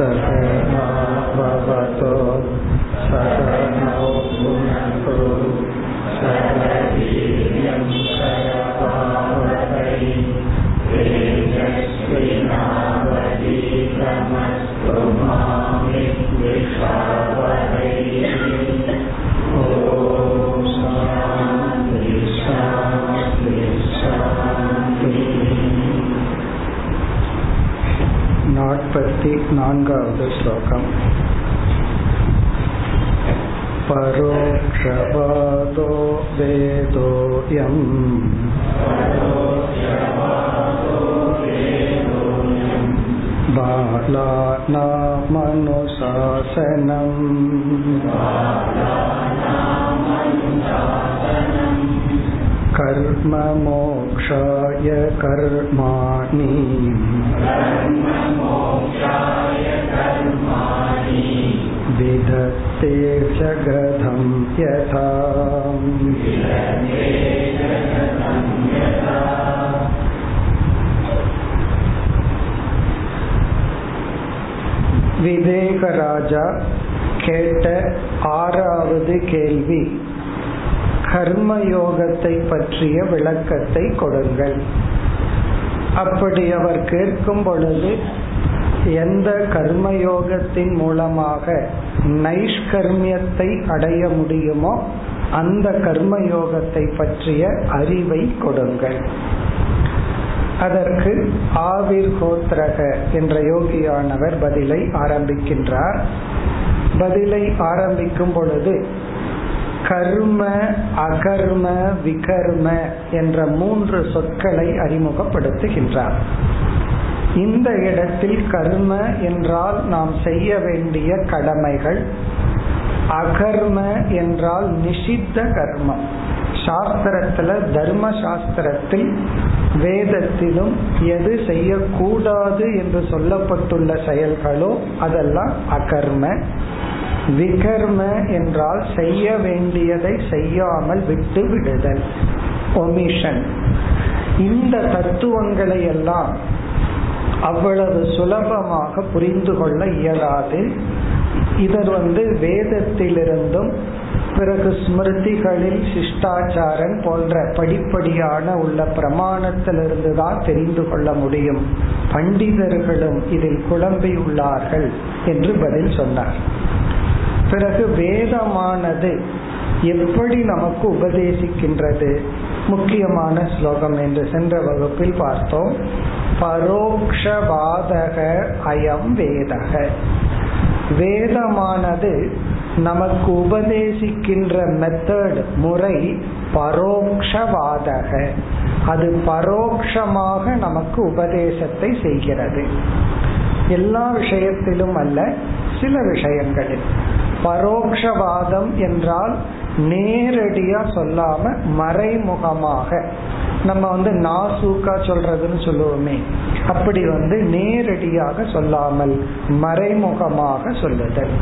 சகனா நான்காவது ஸ்லோகம் परोक्षवादो वेदोऽयम् बालानामनुशासनम् कर्ममोक्षाय कर्माणि विदत्ते जगधं यथा விவேகராஜா கேட்ட ஆறாவது கேள்வி கர்மயோகத்தை பற்றிய விளக்கத்தை கொடுங்கள் அப்படி அவர் கேட்கும் பொழுது எந்த கர்மயோகத்தின் மூலமாக நைஷ்கர்மியத்தை அடைய முடியுமோ அந்த கர்மயோகத்தை பற்றிய அறிவை கொடுங்கள். அதற்கு ஆவிர் கோத்ரக என்ற யோகியானவர் பதிலை ஆரம்பிக்கின்றார். பதிலை ஆரம்பிக்கும் பொழுது கர்ம அகர்ம விகர்ம என்ற மூன்று சொற்களை அறிமுகப்படுத்துகின்றார். இந்த இடத்தில் கர்ம என்றால் நாம் செய்ய வேண்டிய கடமைகள். அகர்ம என்றால் நிஷித்த கர்மம். சாஸ்திரத்துல தர்ம சாஸ்திரத்தில் வேதத்திலும் எது செய்யக்கூடாது என்று சொல்லப்பட்டுள்ள செயல்களோ அதெல்லாம் அகர்ம. விகர்ம என்றால் செய்ய வேண்டியதை செய்யாமல் விட்டு விடுதல். ஒமிஷன் இந்த தத்துவங்களை எல்லாம் அவ்வளவு சுலபமாக புரிந்து கொள்ள இயலாது. இதர் வந்து வேதத்திலிருந்தும் பிறகு ஸ்மிருதிகளில் சிஷ்டாச்சாரன் போன்ற படிப்படியான உள்ள பிரமாணத்திலிருந்து தான் தெரிந்து கொள்ள முடியும். பண்டிதர்களும் இதில் குழம்பி உள்ளார்கள் என்று பதில் சொன்னார். பிறகு வேதமானது எப்படி நமக்கு உபதேசிக்கின்றது? முக்கியமான ஸ்லோகம் என்று சென்ற வகுப்பில் பார்த்தோம். பரோக்ஷவாதக அயம் வேதக. வேதமானது நமக்கு உபதேசிக்கின்ற மெத்தட் முறை பரோக்ஷவாதக. அது பரோக்ஷமாக நமக்கு உபதேசத்தை செய்கிறது. எல்லா விஷயத்திலும் அல்ல சில விஷயங்களில். பரோக்ஷவாதம் என்றால் நேரடியா சொல்லாம மறைமுகமாக நம்ம வந்து நாசூக்கா சொல்றதுன்னு சொல்லுவோமே. அப்படி வந்து நேரடியாக சொல்லாமல் மறைமுகமாக சொல்லுதல்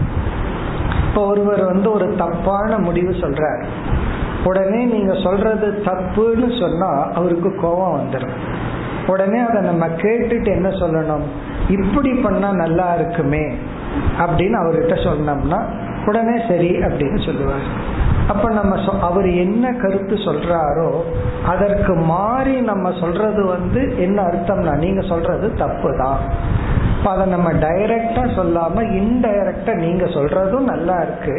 இப்போ ஒருவர் வந்து ஒரு தப்பான முடிவு சொல்றார். உடனே நீங்க சொல்றது தப்புன்னு சொன்னா அவருக்கு கோபம் வந்துடும் உடனே அதை நம்ம கேட்டுட்டு என்ன சொல்லணும்? இப்படி பண்ணா நல்லா இருக்குமே அப்படின்னு அவர்கிட்ட சொன்னோம்னா உடனே சரி அப்படின்னு சொல்லுவார். அப்ப நம்ம அவர் என்ன கருத்து சொல்றாரோ அதற்கு மாறி நம்ம சொல்றது வந்து என்ன அர்த்தம்னா நீங்க சொல்றது தப்பு தான் அதை நம்ம டைரக்டா சொல்லாம இன்டைரக்டா நீங்க சொல்றதும் நல்லா இருக்கு.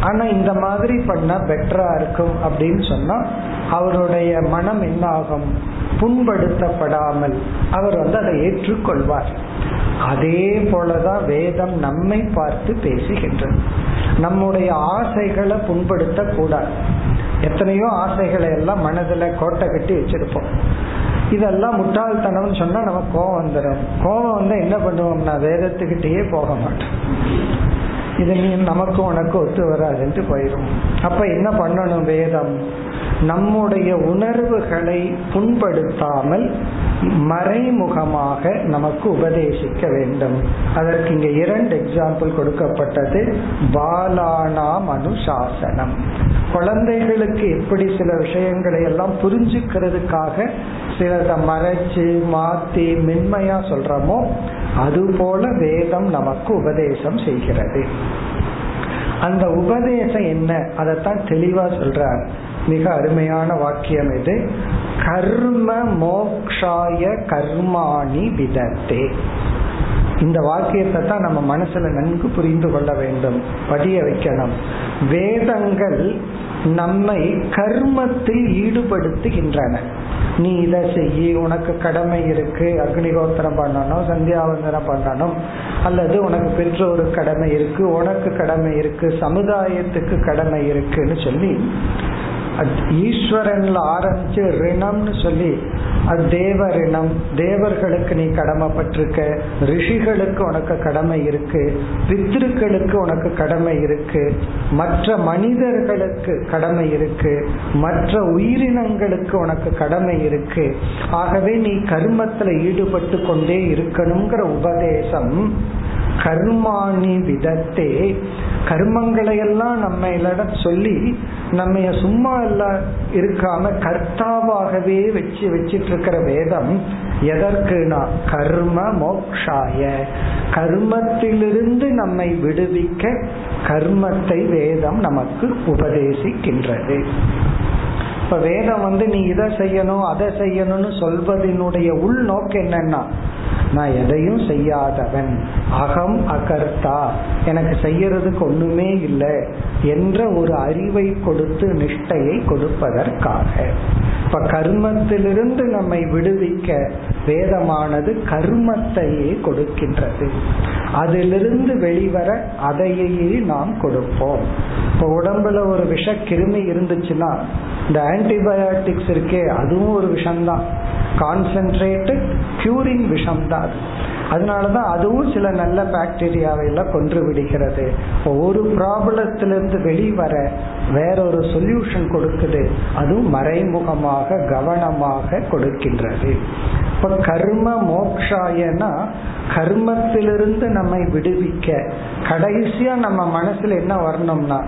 ஆனா இந்த மாதிரி பண்ணா பெட்டரா இருக்கும் அப்படின்னு சொன்னா அவருடைய மனம் என்ன ஆகும் புண்படுத்தப்படாமல். அவர் வந்து அதை ஏற்றுக்கொள்வார். அதே போலதான் வேதம் நம்மை பார்த்து பேசுகின்றது. நம்முடைய ஆசைகளை புண்படுத்த கூடாது. எத்தனையோ ஆசைகளை எல்லாம் மனதுல கோட்டை கட்டி வச்சிருப்போம். இதெல்லாம் முட்டாள்தனம்னு சொன்னா நமக்கு கோபம் வந்துடும் கோபம் வந்தா என்ன பண்ணுவோம்னா வேதத்துக்கிட்டேயே போக மாட்டோம். இது நீ நமக்கும் உனக்கும் ஒத்து வராதுன்ட்டு போயிடும் அப்ப என்ன பண்ணணும் வேதம்? நம்முடைய உணர்வுகளை புண்படுத்தாமல் மறைமுகமாக நமக்கு உபதேசிக்க வேண்டும். அதற்கு இங்க இரண்டு எக்ஸாம்பிள் கொடுக்கப்பட்டது. பாலானாம் அனுசாசனம் குழந்தைகளுக்கு எப்படி சில விஷயங்களை எல்லாம் புரிஞ்சுக்கிறதுக்காக சிலதை மறைச்சு மாத்தி மென்மையா சொல்றோமோ அதுபோல வேதம் நமக்கு உபதேசம் செய்கிறது. அந்த உபதேசம் என்ன? அதைத்தான் தெளிவா சொல்றார். மிக அருமையான வாக்கியம் இது. கர்ம மோக்ஷாய கர்மாணி விதத்தே. இந்த வாக்கியத்தை தான் நம்ம மனசுல நன்கு புரிந்து கொள்ள வேண்டும் படிய வைக்கணும். வேதங்கள் நம்மை கர்மத்தில் ஈடுபடுத்துகின்றன. நீ இதை செய்ய உனக்கு கடமை இருக்கு அக்னிகோத்திரம் பண்ணணும் சந்தியாவந்தனம் பண்ணணும். அல்லது உனக்கு பெற்றோரு கடமை இருக்கு உனக்கு கடமை இருக்கு சமுதாயத்துக்கு கடமை இருக்குன்னு சொல்லி ஈஸ்வரன்ல ஆரம்பிச்சு ரிணம்னு சொல்லி அது தேவ ரிணம். தேவர்களுக்கு நீ கடமைப்பட்டிருக்க ரிஷிகளுக்கு உனக்கு கடமை இருக்கு பித்ருக்களுக்கு உனக்கு கடமை இருக்கு மற்ற மனிதர்களுக்கு கடமை இருக்கு மற்ற உயிரினங்களுக்கு உனக்கு கடமை இருக்கு. ஆகவே நீ கர்மத்துல ஈடுபட்டு கொண்டே இருக்கணுங்கிற உபதேசம் கர்மாணி விதத்தே. கர்மங்களை எல்லாம் நம்ம சொல்லி நம்ம சும்மா எல்லாம் இருக்காம கர்த்தாவாகவே வச்சு வச்சிட்டு இருக்கிற வேதம் எதற்குனா கர்ம மோக்ஷாய. கர்மத்திலிருந்து நம்மை விடுவிக்க கர்மத்தை வேதம் நமக்கு உபதேசிக்கின்றது. இப்ப வேதம் வந்து நீ இதை செய்யணும் அதை செய்யணும்னு சொல்வதனுடைய உள்நோக்கம் என்னன்னா நான் எதையும் செய்யாதவன். அகம் அகர்த்தா. எனக்கு செய்யறதுக்கு ஒண்ணுமே இல்லை என்ற ஒரு அறிவை கொடுத்து நிஷ்டையை கொடுப்பதற்காக. இப்ப கர்மத்திலிருந்து நம்மை விடுவிக்க வேதமானது கர்மத்தையே கொடுக்கின்றது. அதிலிருந்து வெளிவர அதையே நாம் கொடுப்போம். இப்ப உடம்புல ஒரு விஷ கிருமி இருந்துச்சுன்னா இந்த ஆன்டிபயோட்டிக்ஸ் இருக்கே அதுவும் ஒரு விஷம்தான். கான்சென்ட்ரேட்டட் கியூரிங் விஷம். தான் அதனாலதான் அதுவும் சில நல்ல பாக்டீரியாவை எல்லாம் கொன்று விடுகிறது. ஒரு ப்ராப்ளத்திலிருந்து வெளிவர வேற ஒரு சொல்யூஷன் கொடுக்குது. அதுவும் மறைமுகமாக கவனமாக கொடுக்கின்றது. இப்ப கர்ம மோக்ஷாயனா கர்மத்திலிருந்து நம்மை விடுவிக்க கடைசியா நம்ம மனசுல என்ன வரணும்னா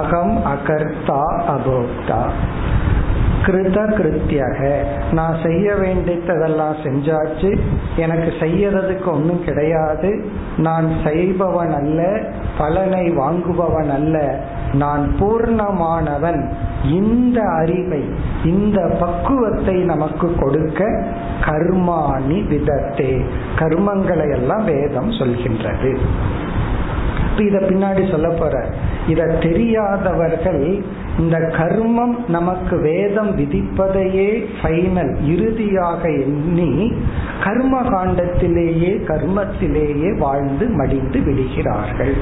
அகம் அகர்த்தா அபோக்தா. கிருத கிருத்தியாக நான் செய்ய வேண்டியதெல்லாம் செஞ்சாச்சு எனக்கு செய்யறதுக்கு ஒன்றும் கிடையாது நான் செய்பவன் அல்ல பலனை வாங்குபவன் அல்ல நான் பூர்ணமானவன். இந்த அறிவை இந்த பக்குவத்தை நமக்கு கொடுக்க கர்மாணி விதத்தே. கர்மங்களை எல்லாம் வேதம் சொல்கின்றது. இத பின்னாடி சொல்ல போற. இத தெரியாதவர்கள் இந்த கர்மம் நமக்கு வேதம் விதிப்பதையே ஃபைனல் இறுதியாக எண்ணி கர்ம காண்டத்திலேயே கர்மத்திலேயே வாழ்ந்து மடிந்து விடுகிறார்கள்.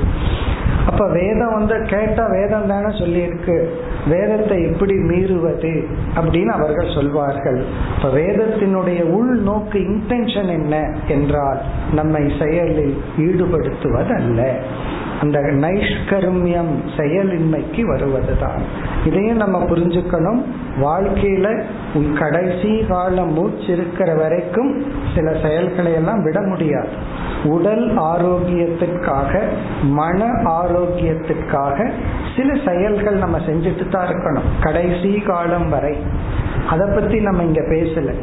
அப்ப வேதம் வந்து கேட்டா வேதம் தானே சொல்லியிருக்கு. வேதத்தை எப்படி மீறுவது அப்படின்னு அவர்கள் சொல்வார்கள். இப்ப வேதத்தினுடைய உள்நோக்கு இன்டென்ஷன் என்ன என்றால் நம்மை செயலில் ஈடுபடுத்துவதல்ல. அந்த நைஷ்கர்மியம் செயலின்மைக்கு வருவதுதான். இதையும் நம்ம புரிஞ்சுக்கணும். வாழ்க்கையில கடைசி காலம் மூச்சு இருக்கிற வரைக்கும் சில செயல்களை எல்லாம் விட முடியாது. உடல் ஆரோக்கியத்திற்காக மன ஆரோக்கியத்திற்காக சில செயல்கள் நம்ம செஞ்சுட்டு தான் இருக்கணும். கடைசி காலம் வரை. அதை பத்தி நம்ம இங்க பேசல.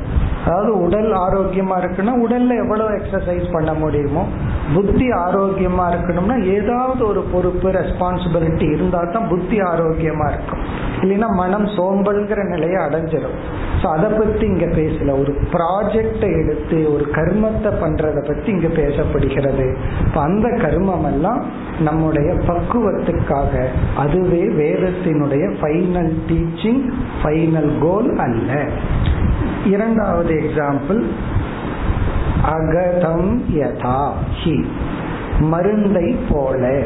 அதாவது உடல் ஆரோக்கியமா இருக்குன்னா உடல்ல எவ்வளவு எக்ஸசைஸ் பண்ண முடியுமோ புத்தி ஆரோக்கியமா இருக்கணும்னா ஏதாவது ஒரு பொறுப்பு ரெஸ்பான்சிபிலிட்டி இருந்தால் தான் புத்தி ஆரோக்கியமா இருக்கும். இல்லைன்னா மனம் சோம்பல்ங்கிற நிலையை அடைஞ்சிடும் ஸோ அதை பத்தி இங்க பேசல. ஒரு ப்ராஜெக்டை எடுத்து ஒரு கர்மத்தை பண்றதை பத்தி இங்க பேசப்படுகிறது. இப்போ அந்த கர்மம் எல்லாம் நம்முடைய பக்குவத்துக்காக அதுவே வேதத்தினுடைய ஃபைனல் டீச்சிங் ஃபைனல் கோல் அல்ல. இரண்டாவது எக்ஸாம்பிள் அகதம் யதா ஹி. மருந்தை போல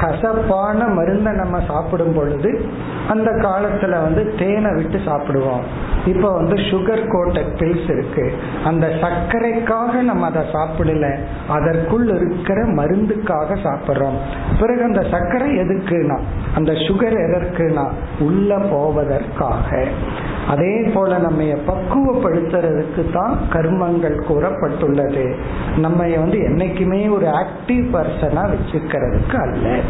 கசப்பான மருந்தை நம்ம சாப்பிடும் பொழுது அந்த காலத்துல வந்து தேனை விட்டு சாப்பிடுவோம். இப்ப வந்து சுகர் கோட்டட் பில்ஸ் இருக்கு. அந்த சர்க்கரைக்காக நம்ம அதை சாப்பிடல. அதற்குள் இருக்கிற மருந்துக்காக சாப்பிட்றோம். பிறகு அந்த சர்க்கரை எதுக்குனா அந்த சுகர் எதற்குனா உள்ள போவதற்காக. அதே போல நம்ம பக்குவப்படுத்துறதுக்கு தான் கர்மங்கள் கூறப்பட்டுள்ளது. நம்ம வந்து என்னைக்குமே ஒரு ஆக்டிவ் பர்சனா வச்சுக்கிறதுக்கு அல்ல.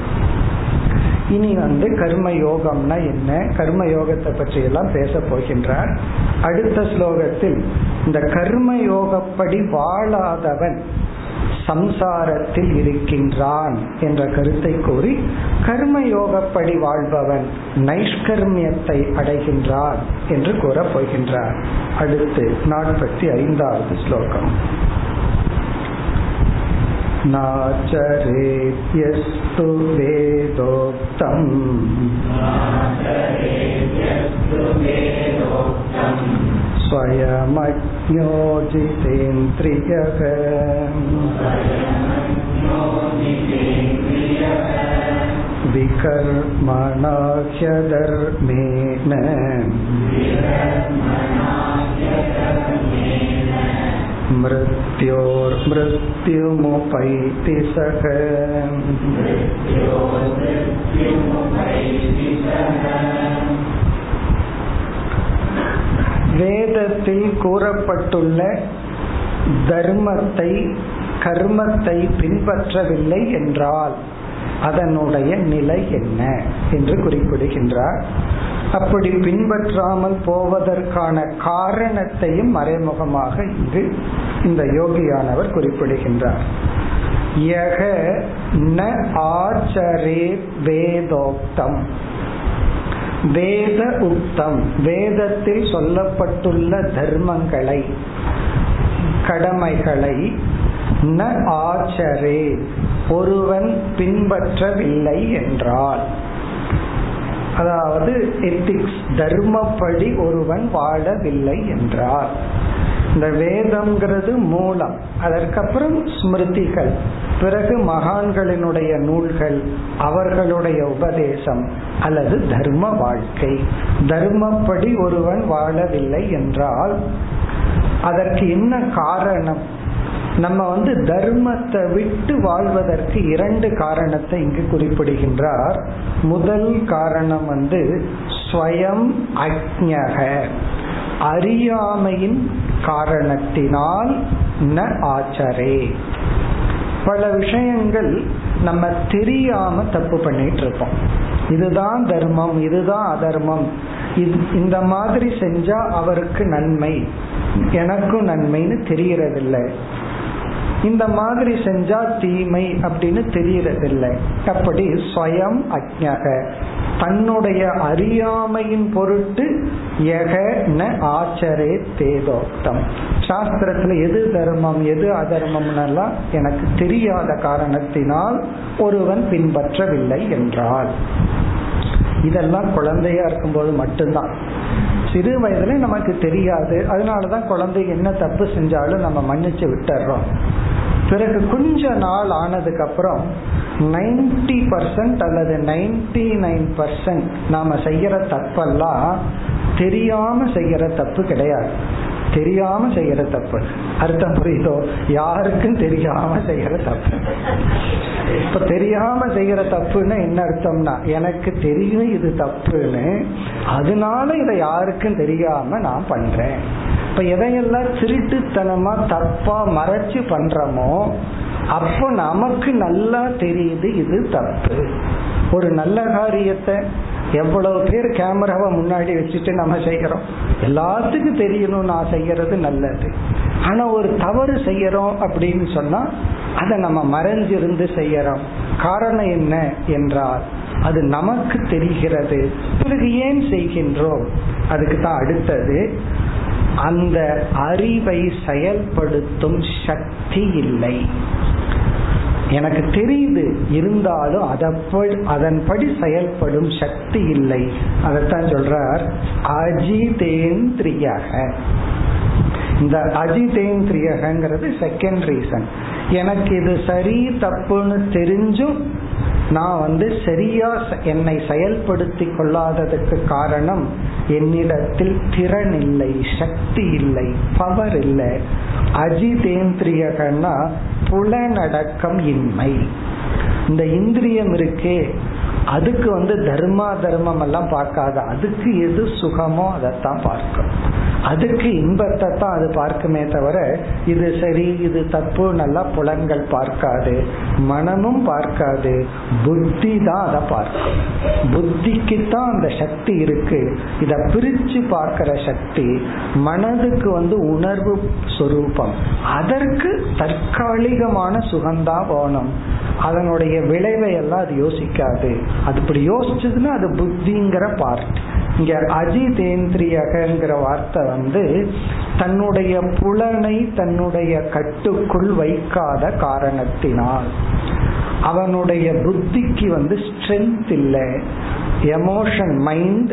இனி வந்து கர்ம யோகம்னா என்ன? கர்ம யோகத்தை பற்றி எல்லாம் பேச போகின்றார். அடுத்த ஸ்லோகத்தில் இந்த கர்ம யோகப்படி வாழாதவன் சம்சாரத்தில் இருக்கின்றான் என்ற கருத்தை கூறி கர்ம யோகப்படி வாழ்பவன் நைஷ்கர்மியத்தை அடைகின்றான் என்று கூறப் போகின்றார். அடுத்து நாற்பத்தி ஐந்தாவது ஸ்லோகம். नाचरेत्यस्तु वेदोक्तम् स्वयमज्ञोजितेन्द्रियः विकर्मणा ह्यधर्मेण मृत्योर्मृत्युमुपैति सः வேதத்தில் கூறப்பட்டுள்ள தர்மத்தை கர்மத்தை பின்பற்றவில்லை என்றால் அதனுடைய நிலை என்ன என்று குறிப்பிடுகின்றார் அப்படி பின்பற்றாமல் போவதற்கான காரணத்தையும் மறைமுகமாக இங்கு இந்த யோகியானவர் குறிப்பிடுகின்றார். யக ந ஆச்சரே வேதோக்தம். வேத உக்தம். வேதத்தில் சொல்லப்பட்டுள்ள தர்மங்களை கடமைகளை ந ஆச்சரே ஒருவன் பின்பற்றவில்லை என்றால். அதாவது எத்திக்ஸ் தர்மப்படி ஒருவன் வாழவில்லை என்றார். இந்த வேதம்ங்கிறது மூலம் அதற்கப்புறம் ஸ்மிருதிகள் பிறகு மகான்களினுடைய நூல்கள் அவர்களுடைய உபதேசம் அல்லது தர்ம வாழ்க்கை. தர்மப்படி ஒருவன் வாழவில்லை என்றால் அதற்கு என்ன காரணம்? நம்ம வந்து தர்மத்தை விட்டு வாழ்வதற்கு இரண்டு காரணத்தை இங்கு குறிப்பிடுகின்றார். முதல் காரணம் வந்து ஸ்வயம் அக்ஞக அறியாமையின் காரணத்தினால் ந ஆச்சரே. பல விஷயங்கள் நம்ம தெரியாம தப்பு பண்ணிட்டு இருப்போம் இதுதான் தர்மம் இதுதான் அதர்மம். இந்த மாதிரி செஞ்சா அவருக்கு நன்மை. எனக்கும் நன்மைன்னு தெரியறதில்லை. இந்த மாதிரி செஞ்சா தீமை அப்படின்னு தெரியறதில்லை. அப்படி ஸ்வயம் அஜக தன்னுடைய அறியாமையின் பொருட்டு எக ந ஆச்சரே தேதோக்தம். சாஸ்திரத்துல எது தர்மம் எது அதர்மம்னெல்லாம் எனக்கு தெரியாத காரணத்தினால் ஒருவன் பின்பற்றவில்லை என்றால். இதெல்லாம் குழந்தையா இருக்கும்போது மட்டும்தான். சிறு வயதுல நமக்கு தெரியாது. அதனாலதான் குழந்தை என்ன தப்பு செஞ்சாலும் நம்ம மன்னிச்சு விட்டுறோம். பிறகு கொஞ்ச நாள் ஆனதுக்கு அப்புறம் நைன்டி பர்சன்ட் அல்லது நைன்டி நைன் பர்சன்ட் நாம செய்யற தப்பெல்லாம் தெரியாம செய்யற தப்பு கிடையாது. தெரியாம செய்யற தப்பு. அர்த்தம் புரியுதோ? யாருக்கும் தெரியாம செய்யற தப்பு. இப்ப தெரியாம செய்யற தப்புன்னு என்ன அர்த்தம்னா எனக்கு தெரியும் இது தப்புன்னு அதனால இதை யாருக்கும் தெரியாம நான் பண்றேன். இப்ப எதையெல்லாம் திருட்டுத்தனமா தப்பா மறைச்சு பண்றோமோ அப்போ நமக்கு நல்லா தெரியுது இது தப்பு. ஒரு நல்ல காரியத்தை எவ்வளவு பேர் கேமராவை முன்னாடி வச்சுட்டு நம்ம செய்கிறோம். எல்லாத்துக்கும் தெரியணும் நான் செய்யறது நல்லது. ஆனா ஒரு தவறு செய்யறோம் அப்படின்னு சொன்னா அதை நம்ம மறைஞ்சிருந்து செய்யறோம். காரணம் என்ன என்றால் அது நமக்கு தெரிகிறது. பிறகு ஏன் செய்கின்றோம்? அதுக்கு தான் அடுத்தது அந்த அறிவை செயல்படுத்தும் சக்தி இல்லை. எனக்கு தெரியுது இருந்தாலும் அதன்படி செயல்படும் சக்தி இல்லை. அதைத்தான் சொல்றார் அஜிதேந்திரியாக. இந்த அஜிதேந்திரியகிறது செகண்ட் ரீசன் எனக்கு இது சரி தப்புன்னு தெரிஞ்சும் நான் வந்து சரியா என்னை செயல்படுத்தி கொள்ளாததுக்கு காரணம் என்னிடத்தில் திறன் இல்லை சக்தி இல்லை பவர் இல்லை. அஜிதேந்திரியகன்னா புலனடக்கம் இன்மை இந்த இந்திரியம் இருக்கே அதுக்கு வந்து தர்மா தர்மம் எல்லாம் பார்க்காத அதுக்கு எது சுகமோ அதைத்தான் பார்க்கும். அதுக்கு இன்பத்தை தான் அது பார்க்குமே தவிர இது சரி இது தப்பு நல்லா புலன்கள் பார்க்காது. மனமும் பார்க்காது. புத்தி தான் அதை பார்க்கும். புத்திக்கு தான் அந்த சக்தி இருக்கு. இதை பிரிச்சு பார்க்கிற சக்தி மனதுக்கு வந்து உணர்வு சொரூபம். அதற்கு தற்காலிகமான சுகந்தா வேணும். அதனுடைய விளைவை எல்லாம் அது யோசிக்காது. அது இப்படி யோசிச்சதுன்னா அது புத்திங்கிற பார்ட் இங்க அஜிதேந்திரியகங்கிற வார்த்தை வந்து தன்னுடைய புலனை தன்னுடைய கட்டுக்குள் வைக்காத காரணத்தினால். அவனுடைய புத்திக்கு வந்து ஸ்ட்ரென்த் இல்லை. எமோஷன் மைண்ட்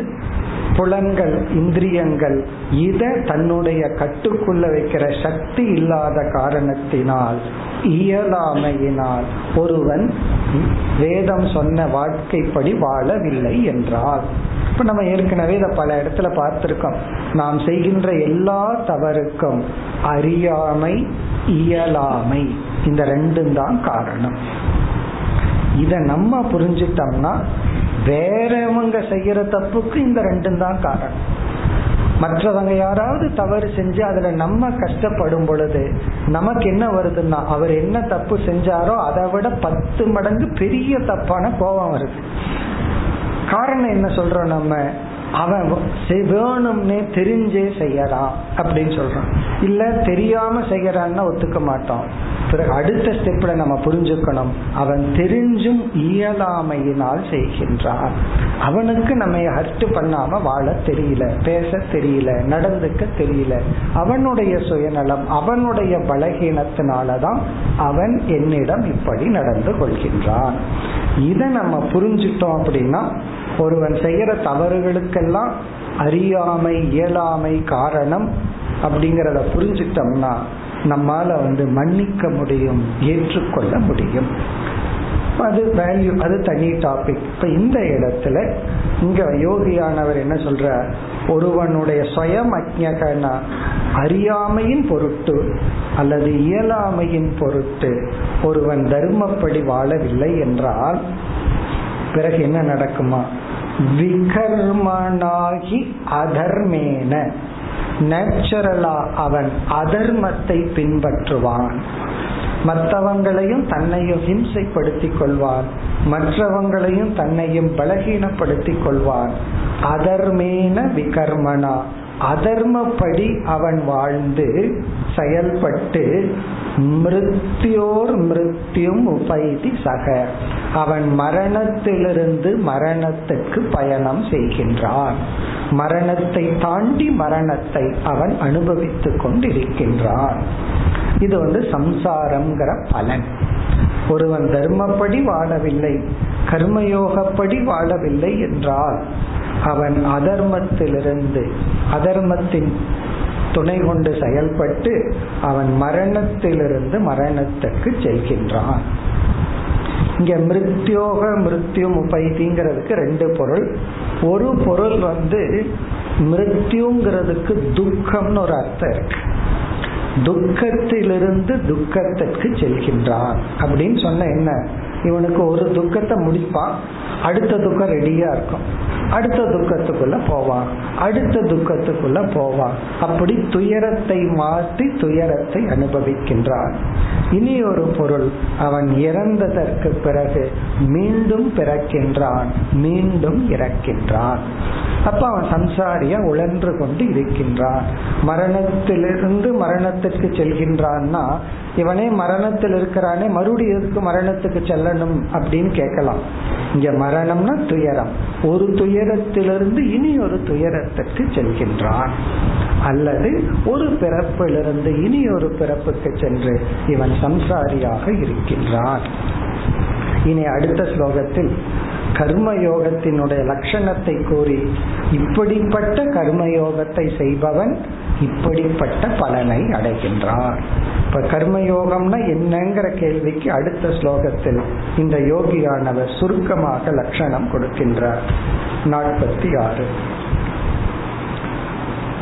புலன்கள் இந்திரியங்கள் இதை தன்னுடைய கட்டுக்குள்ள வைக்கிற சக்தி இல்லாத காரணத்தினால் இயலாமையினால் ஒருவன் வேதம் சொன்ன வாழ்க்கைப்படி வாழவில்லை என்றால். இப்ப நம்ம ஏற்கனவே இதை பல இடத்துல பார்த்திருக்கோம். நாம் செய்கின்ற எல்லா தவறுக்கும் அறியாமை இயலாமை இந்த ரெண்டும் தான் காரணம். இத நம்ம புரிஞ்சிட்டோம்னா வேறவங்க செய்யற தப்புக்கு இந்த ரெண்டும் தான் காரணம். மற்றவங்க யாராவது தவறு செஞ்சு அதுல நம்ம கஷ்டப்படும் பொழுது நமக்கு என்ன வருதுன்னா அவர் என்ன தப்பு செஞ்சாரோ அதை விட பத்து மடங்கு பெரிய தப்பான கோபம் வருது. காரணம் என்ன சொல்றோம் நம்ம? அவன் வேணும்னே தெரிஞ்சே செய்யறான் அப்படின்னு சொல்றான் இல்ல தெரியாம செய்யறான்னு ஒத்துக்க மாட்டோம். பிறகு அடுத்த ஸ்டெப்ல நம்ம புரிஞ்சுக்கணும். அவன் தெரிஞ்சும் இயலாமையினால் செய்கின்றான். அவனுக்கு நம்ம ஹர்ட் பண்ணாம வாழ தெரியல பேச தெரியல நடந்துக்க தெரியல. அவனுடைய சுயநலம் அவனுடைய பலகீனத்தினாலதான் அவன் என்னிடம் இப்படி நடந்து கொள்கின்றான். இதை நம்ம புரிஞ்சிட்டோம் அப்படின்னா ஒருவன் செய்யற தவறுகளுக்கெல்லாம் அறியாமை இயலாமை காரணம் அப்படிங்கிறத புரிஞ்சிட்டோம்னா நம்மால வந்து மன்னிக்க முடியும் ஏற்றுக்கொள்ள முடியும். அது வேல்யூ அது தனி டாபிக் இப்ப இந்த இடத்துல இங்க யோகியானவர் என்ன சொல்ற ஒருவனுடைய சுயம் அஜகனா அறியாமையின் பொருட்டு அல்லது இயலாமையின் பொருட்டு ஒருவன் தர்மப்படி வாழவில்லை என்றால் பிறகு என்ன நடக்குமா? விகர்மனாகி அதர்மேன. நேச்சுரலா அவன் அதர்மத்தை பின்பற்றுவான். மற்றவங்களையும் தன்னையும் ஹிம்சைப்படுத்திக் கொள்வான். மற்றவங்களையும் தன்னையும் பலகீனப்படுத்திக் கொள்வான். அதர்மேன விகர்மனா. அதர்மப்படி அவன் வாழ்ந்து செயல்பட்டு மிருத்தியோர் மிருத்தியும் உபைதி சக. அவன் மரணத்திலிருந்து மரணத்துக்கு பயணம் செய்கின்றான். மரணத்தை தாண்டி மரணத்தை அவன் அனுபவித்துக் கொண்டிருக்கின்றான். இது வந்து சம்சாரம்ங்கிற பலன். ஒருவன் தர்மப்படி வாழவில்லை கர்மயோகப்படி வாழவில்லை என்றால் அவன் அதர்மத்திலிருந்து அதர்மத்தின் துணை கொண்டு செயல்பட்டு அவன் மரணத்திலிருந்து மரணத்துக்கு செல்கின்றான். இங்க மிருத்யோக மிருத்யும் உபைதிங்கிறதுக்கு ரெண்டு பொருள். ஒரு பொருள் வந்து மிருத்யுங்கிறதுக்கு துக்கம்னு ஒரு அர்த்தம் இருக்கு. துக்கத்திலிருந்து துக்கத்திற்கு செல்கின்றான். அப்படின்னு சொன்ன என்ன? இவனுக்கு ஒரு துக்கத்தை முடிப்பான். அடுத்த துக்கம் ரெடியா இருக்கும். அடுத்த துக்கத்துக்குள்ள போவான். அடுத்த துக்கத்துக்குள்ள போவான். அப்படி துயரத்தை மாற்றி துயரத்தை அனுபவிக்கின்றான். இனி ஒரு பொருள். அவன் இறந்ததற்கு பிறகு மீண்டும் பிறக்கின்றான். மீண்டும் இறக்கின்றான். அப்ப அவன் சம்சாரியா உழன்று கொண்டு இருக்கின்றான். மரணத்திலிருந்து மரணத்திற்கு செல்கின்றான்னா இவனே மரணத்தில் இருக்கிறானே மறுபடியும் மரணத்துக்கு செல்லணும் அப்படின்னு கேட்கலாம். இங்க மரணம்னா துயரம். ஒரு துயரத்திலிருந்து இனி ஒரு துயரத்திற்கு செல்கின்றான். அல்லது ஒரு பிறப்பிலிருந்து இனி ஒரு பிறப்புக்கு சென்று இவன் சம்சாரியாக இருக்கின்றான். இனி அடுத்த ஸ்லோகத்தில் கர்மயோகத்தினுடைய லட்சணத்தை கூறி இப்படிப்பட்ட கர்மயோகத்தை செய்பவன் இப்படிப்பட்ட பலனை அடைகின்றான். இப்ப கர்மயோகம்னா என்னங்கிற கேள்விக்கு அடுத்த ஸ்லோகத்தில் இந்த யோகியானவர் சுருக்கமாக லட்சணம் கொடுக்கின்றார். நாற்பத்தி ஆறு.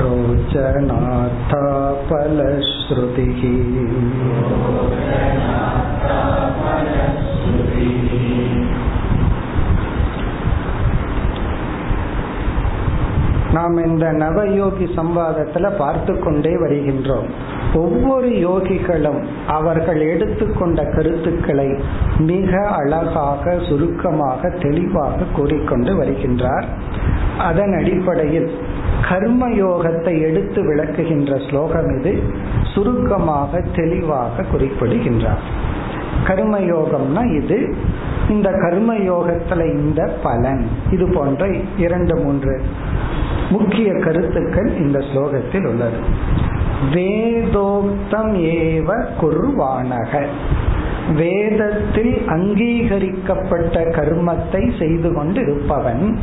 रोचनाथा फलश्रुतिः நாம் இந்த நவயோகி சம்வாதத்துல பார்த்து கொண்டே வருகின்றோம் ஒவ்வொரு யோகிகளும் அவர்கள் எடுத்துக்கொண்ட கருத்துக்களை மிக அழகாக சுருக்கமாக தெளிவாக கூறிக்கொண்டு வருகின்றார் அதன் அடிப்படையில் கர்ம யோகத்தை எடுத்து விளக்குகின்ற ஸ்லோகம் இது. சுருக்கமாக தெளிவாக குறிப்பிடுகின்றார். கர்ம யோகம்னா இது இந்த கர்ம யோகத்துல இந்த பலன். இது போன்ற இரண்டு மூன்று முக்கிய கருத்துக்கள் இந்த ஸ்லோகத்தில் உள்ளது. வேதோக்தம் ஏவ குர்வானக. வேதத்தில் அங்கீகரிக்கப்பட்ட கர்மத்தை செய்து கொண்டு இருப்பவன்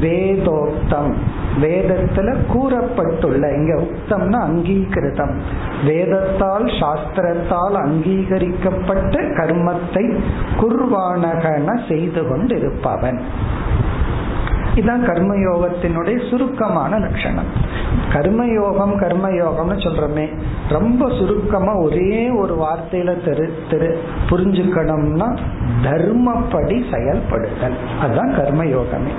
வேதோக்தம். வேதத்துல கூறப்பட்டுள்ள இங்க உக்தம்னா அங்கீகிருதம். வேதத்தால் சாஸ்திரத்தால் அங்கீகரிக்கப்பட்ட கர்மத்தை குர்வானகன செய்து கொண்டிருப்பவன். இதுதான் கர்மயோகத்தினுடைய சுருக்கமான லட்சணம். கர்மயோகம் கர்மயோகம்னு சொல்றோமே. ரொம்ப சுருக்கமா ஒரே ஒரு வார்த்தையில தெரு தெரு புரிஞ்சுக்கணும்னா தர்மப்படி செயல்படுதல். அதுதான் கர்மயோகமே.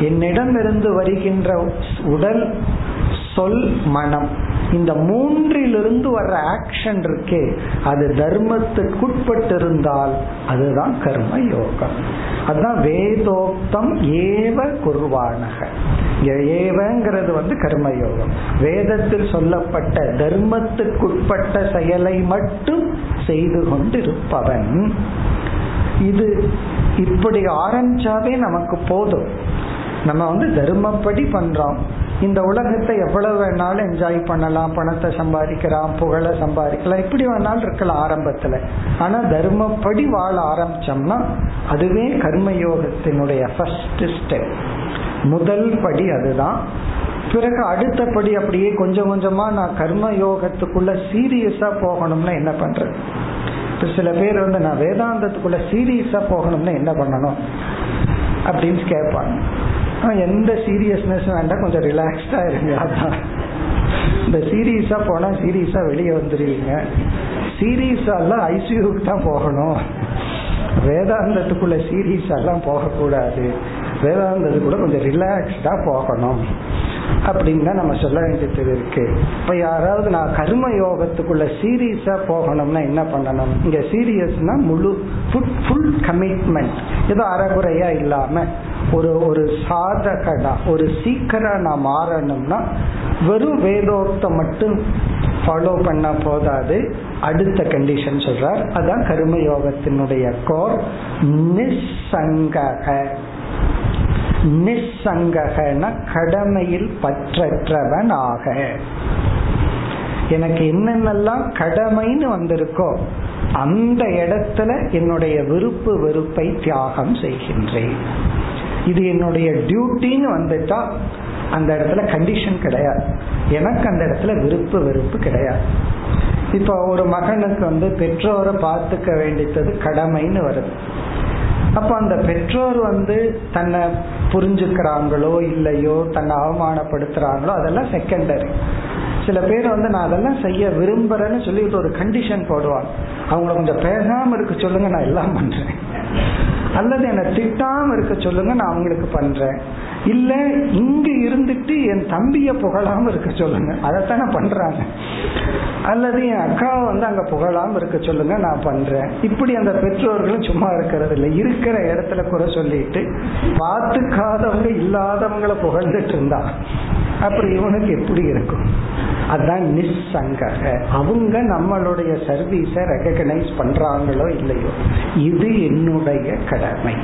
என்னிடமிருந்து வருகின்ற உடல் சொல் மனம். இந்த மூன்றிலிருந்து வர்ற ஆக்ஷன் இருக்கே அது தர்மத்துக்குட்பட்டிருந்தால் அதுதான் கர்ம யோகம். அதுதான் வேதோக்தம் ஏவ குருவானக. ஏவங்கிறது வந்து கர்மயோகம் வேதத்தில் சொல்லப்பட்ட தர்மத்துக்குட்பட்ட செயலை மட்டும் செய்து கொண்டிருப்பவன். இது இப்படி ஆரம்பிச்சாவே நமக்கு போதும். நம்ம வந்து தர்மப்படி பண்றோம். இந்த உலகத்தை எவ்வளவு வேணாலும் என்ஜாய் பண்ணலாம். பணத்தை சம்பாதிக்கலாம் புகழ சம்பாதிக்கலாம். எப்படி வேணாலும் இருக்கலாம் ஆரம்பத்துல. ஆனா தர்மப்படி வாழ ஆரம்பிச்சோம்னா அதுவே கர்மயோகத்தினுடைய ஃபர்ஸ்ட் ஸ்டெப் முதல் படி அதுதான். பிறகு அடுத்தபடி அப்படியே கொஞ்சம் கொஞ்சமா நான் கர்ம யோகத்துக்குள்ள சீரியஸா போகணும்னா என்ன பண்றது? இப்ப சில பேர் வந்து நான் வேதாந்தத்துக்குள்ள சீரியஸா போகணும்னா என்ன பண்ணணும்? அப்படின்னு கேட்பாங்க. எந்த சீரியஸ்னஸ் வேண்டாம் கொஞ்சம் ரிலாக்ஸ்டா இருங்க அதான். இந்த சீரியஸா போனா சீரியஸா வெளியே வந்துருவீங்க. சீரியஸா எல்லாம் ஐசியூக்கு தான் போகணும். வேதாந்தத்துக்குள்ள சீரியஸா எல்லாம் போகக்கூடாது. வேதாந்தத்துக்குள்ள கொஞ்சம் ரிலாக்ஸ்டா போகணும். அப்படின்னு நம்ம சொல்ல வேண்டியது இருக்கு. இப்ப யாராவது நான் கர்ம யோகத்துக்குள்ள சீரியஸா போகணும்னா என்ன பண்ணணும்? இங்க சீரியஸ்னா முழு ஃபுல் கமிட்மெண்ட் ஏதோ அறகுறையா இல்லாம ஒரு ஒரு சாதகடா ஒரு சீக்கிரம் நான் மாறணும்னா வெறும் வேதோக்தம் மட்டும் ஃபாலோ பண்ண போதாது. அடுத்த கண்டிஷன் சொல்றார். அதான் கர்ம யோகத்தினுடைய கோர் நிசங்கக நிசங்ககன கடமையில் பற்றற்றவன் ஆக எனக்கு என்னென்னலாம் கடமைன்னு வந்திருக்கோ அந்த இடத்துல என்னுடைய விருப்பு வெறுப்பை தியாகம் செய்கின்றேன். இது என்னுடைய டியூட்டின்னு வந்துட்டா அந்த இடத்துல கண்டிஷன் கிடையாது. எனக்கு அந்த இடத்துல விருப்பு வெறுப்பு கிடையாது. இப்போ ஒரு மகனுக்கு வந்து பெற்றோரை பார்த்துக்க வேண்டியது கடமைன்னு வருது. அப்ப அந்த பெற்றோர் வந்து தன்னை புரிஞ்சுக்கிறாங்களோ இல்லையோ தன்னை அவமானப்படுத்துறாங்களோ அதெல்லாம் செகண்டரி சில பேர் வந்து நான் அதெல்லாம் செய்ய விரும்புறேன்னு சொல்லிட்டு ஒரு கண்டிஷன் போடுவாங்க. அவங்கள கொஞ்சம் பேசாம இருக்க சொல்லுங்க நான் எல்லாம் பண்றேன். அல்லது என்னை திட்டாம இருக்க சொல்லுங்க நான் அவங்களுக்கு பண்றேன். இல்ல இங்க இருந்துட்டு என் தம்பிய புகழாம இருக்க சொல்லுங்க. அதைத்தானே பண்றாங்க. அல்லது என் அக்காவை வந்து அங்க புகழாம இருக்க சொல்லுங்க நான் பண்றேன். இப்படி அந்த பெற்றோர்களும் சும்மா இருக்கிறது இல்லை. இருக்கிற இடத்துல குறை சொல்லிட்டு பார்த்துக்காதவங்க இல்லாதவங்களை புகழ்ந்துட்டு இருந்தா அப்புறம் இவனுக்கு எப்படி இருக்கும்? அதான் நிசங்கக அவங்க நம்மளுடைய சர்வீஸை ரெக்கக்னைஸ் பண்றாங்களோ இல்லையோ? இது என்னுடைய கடமை.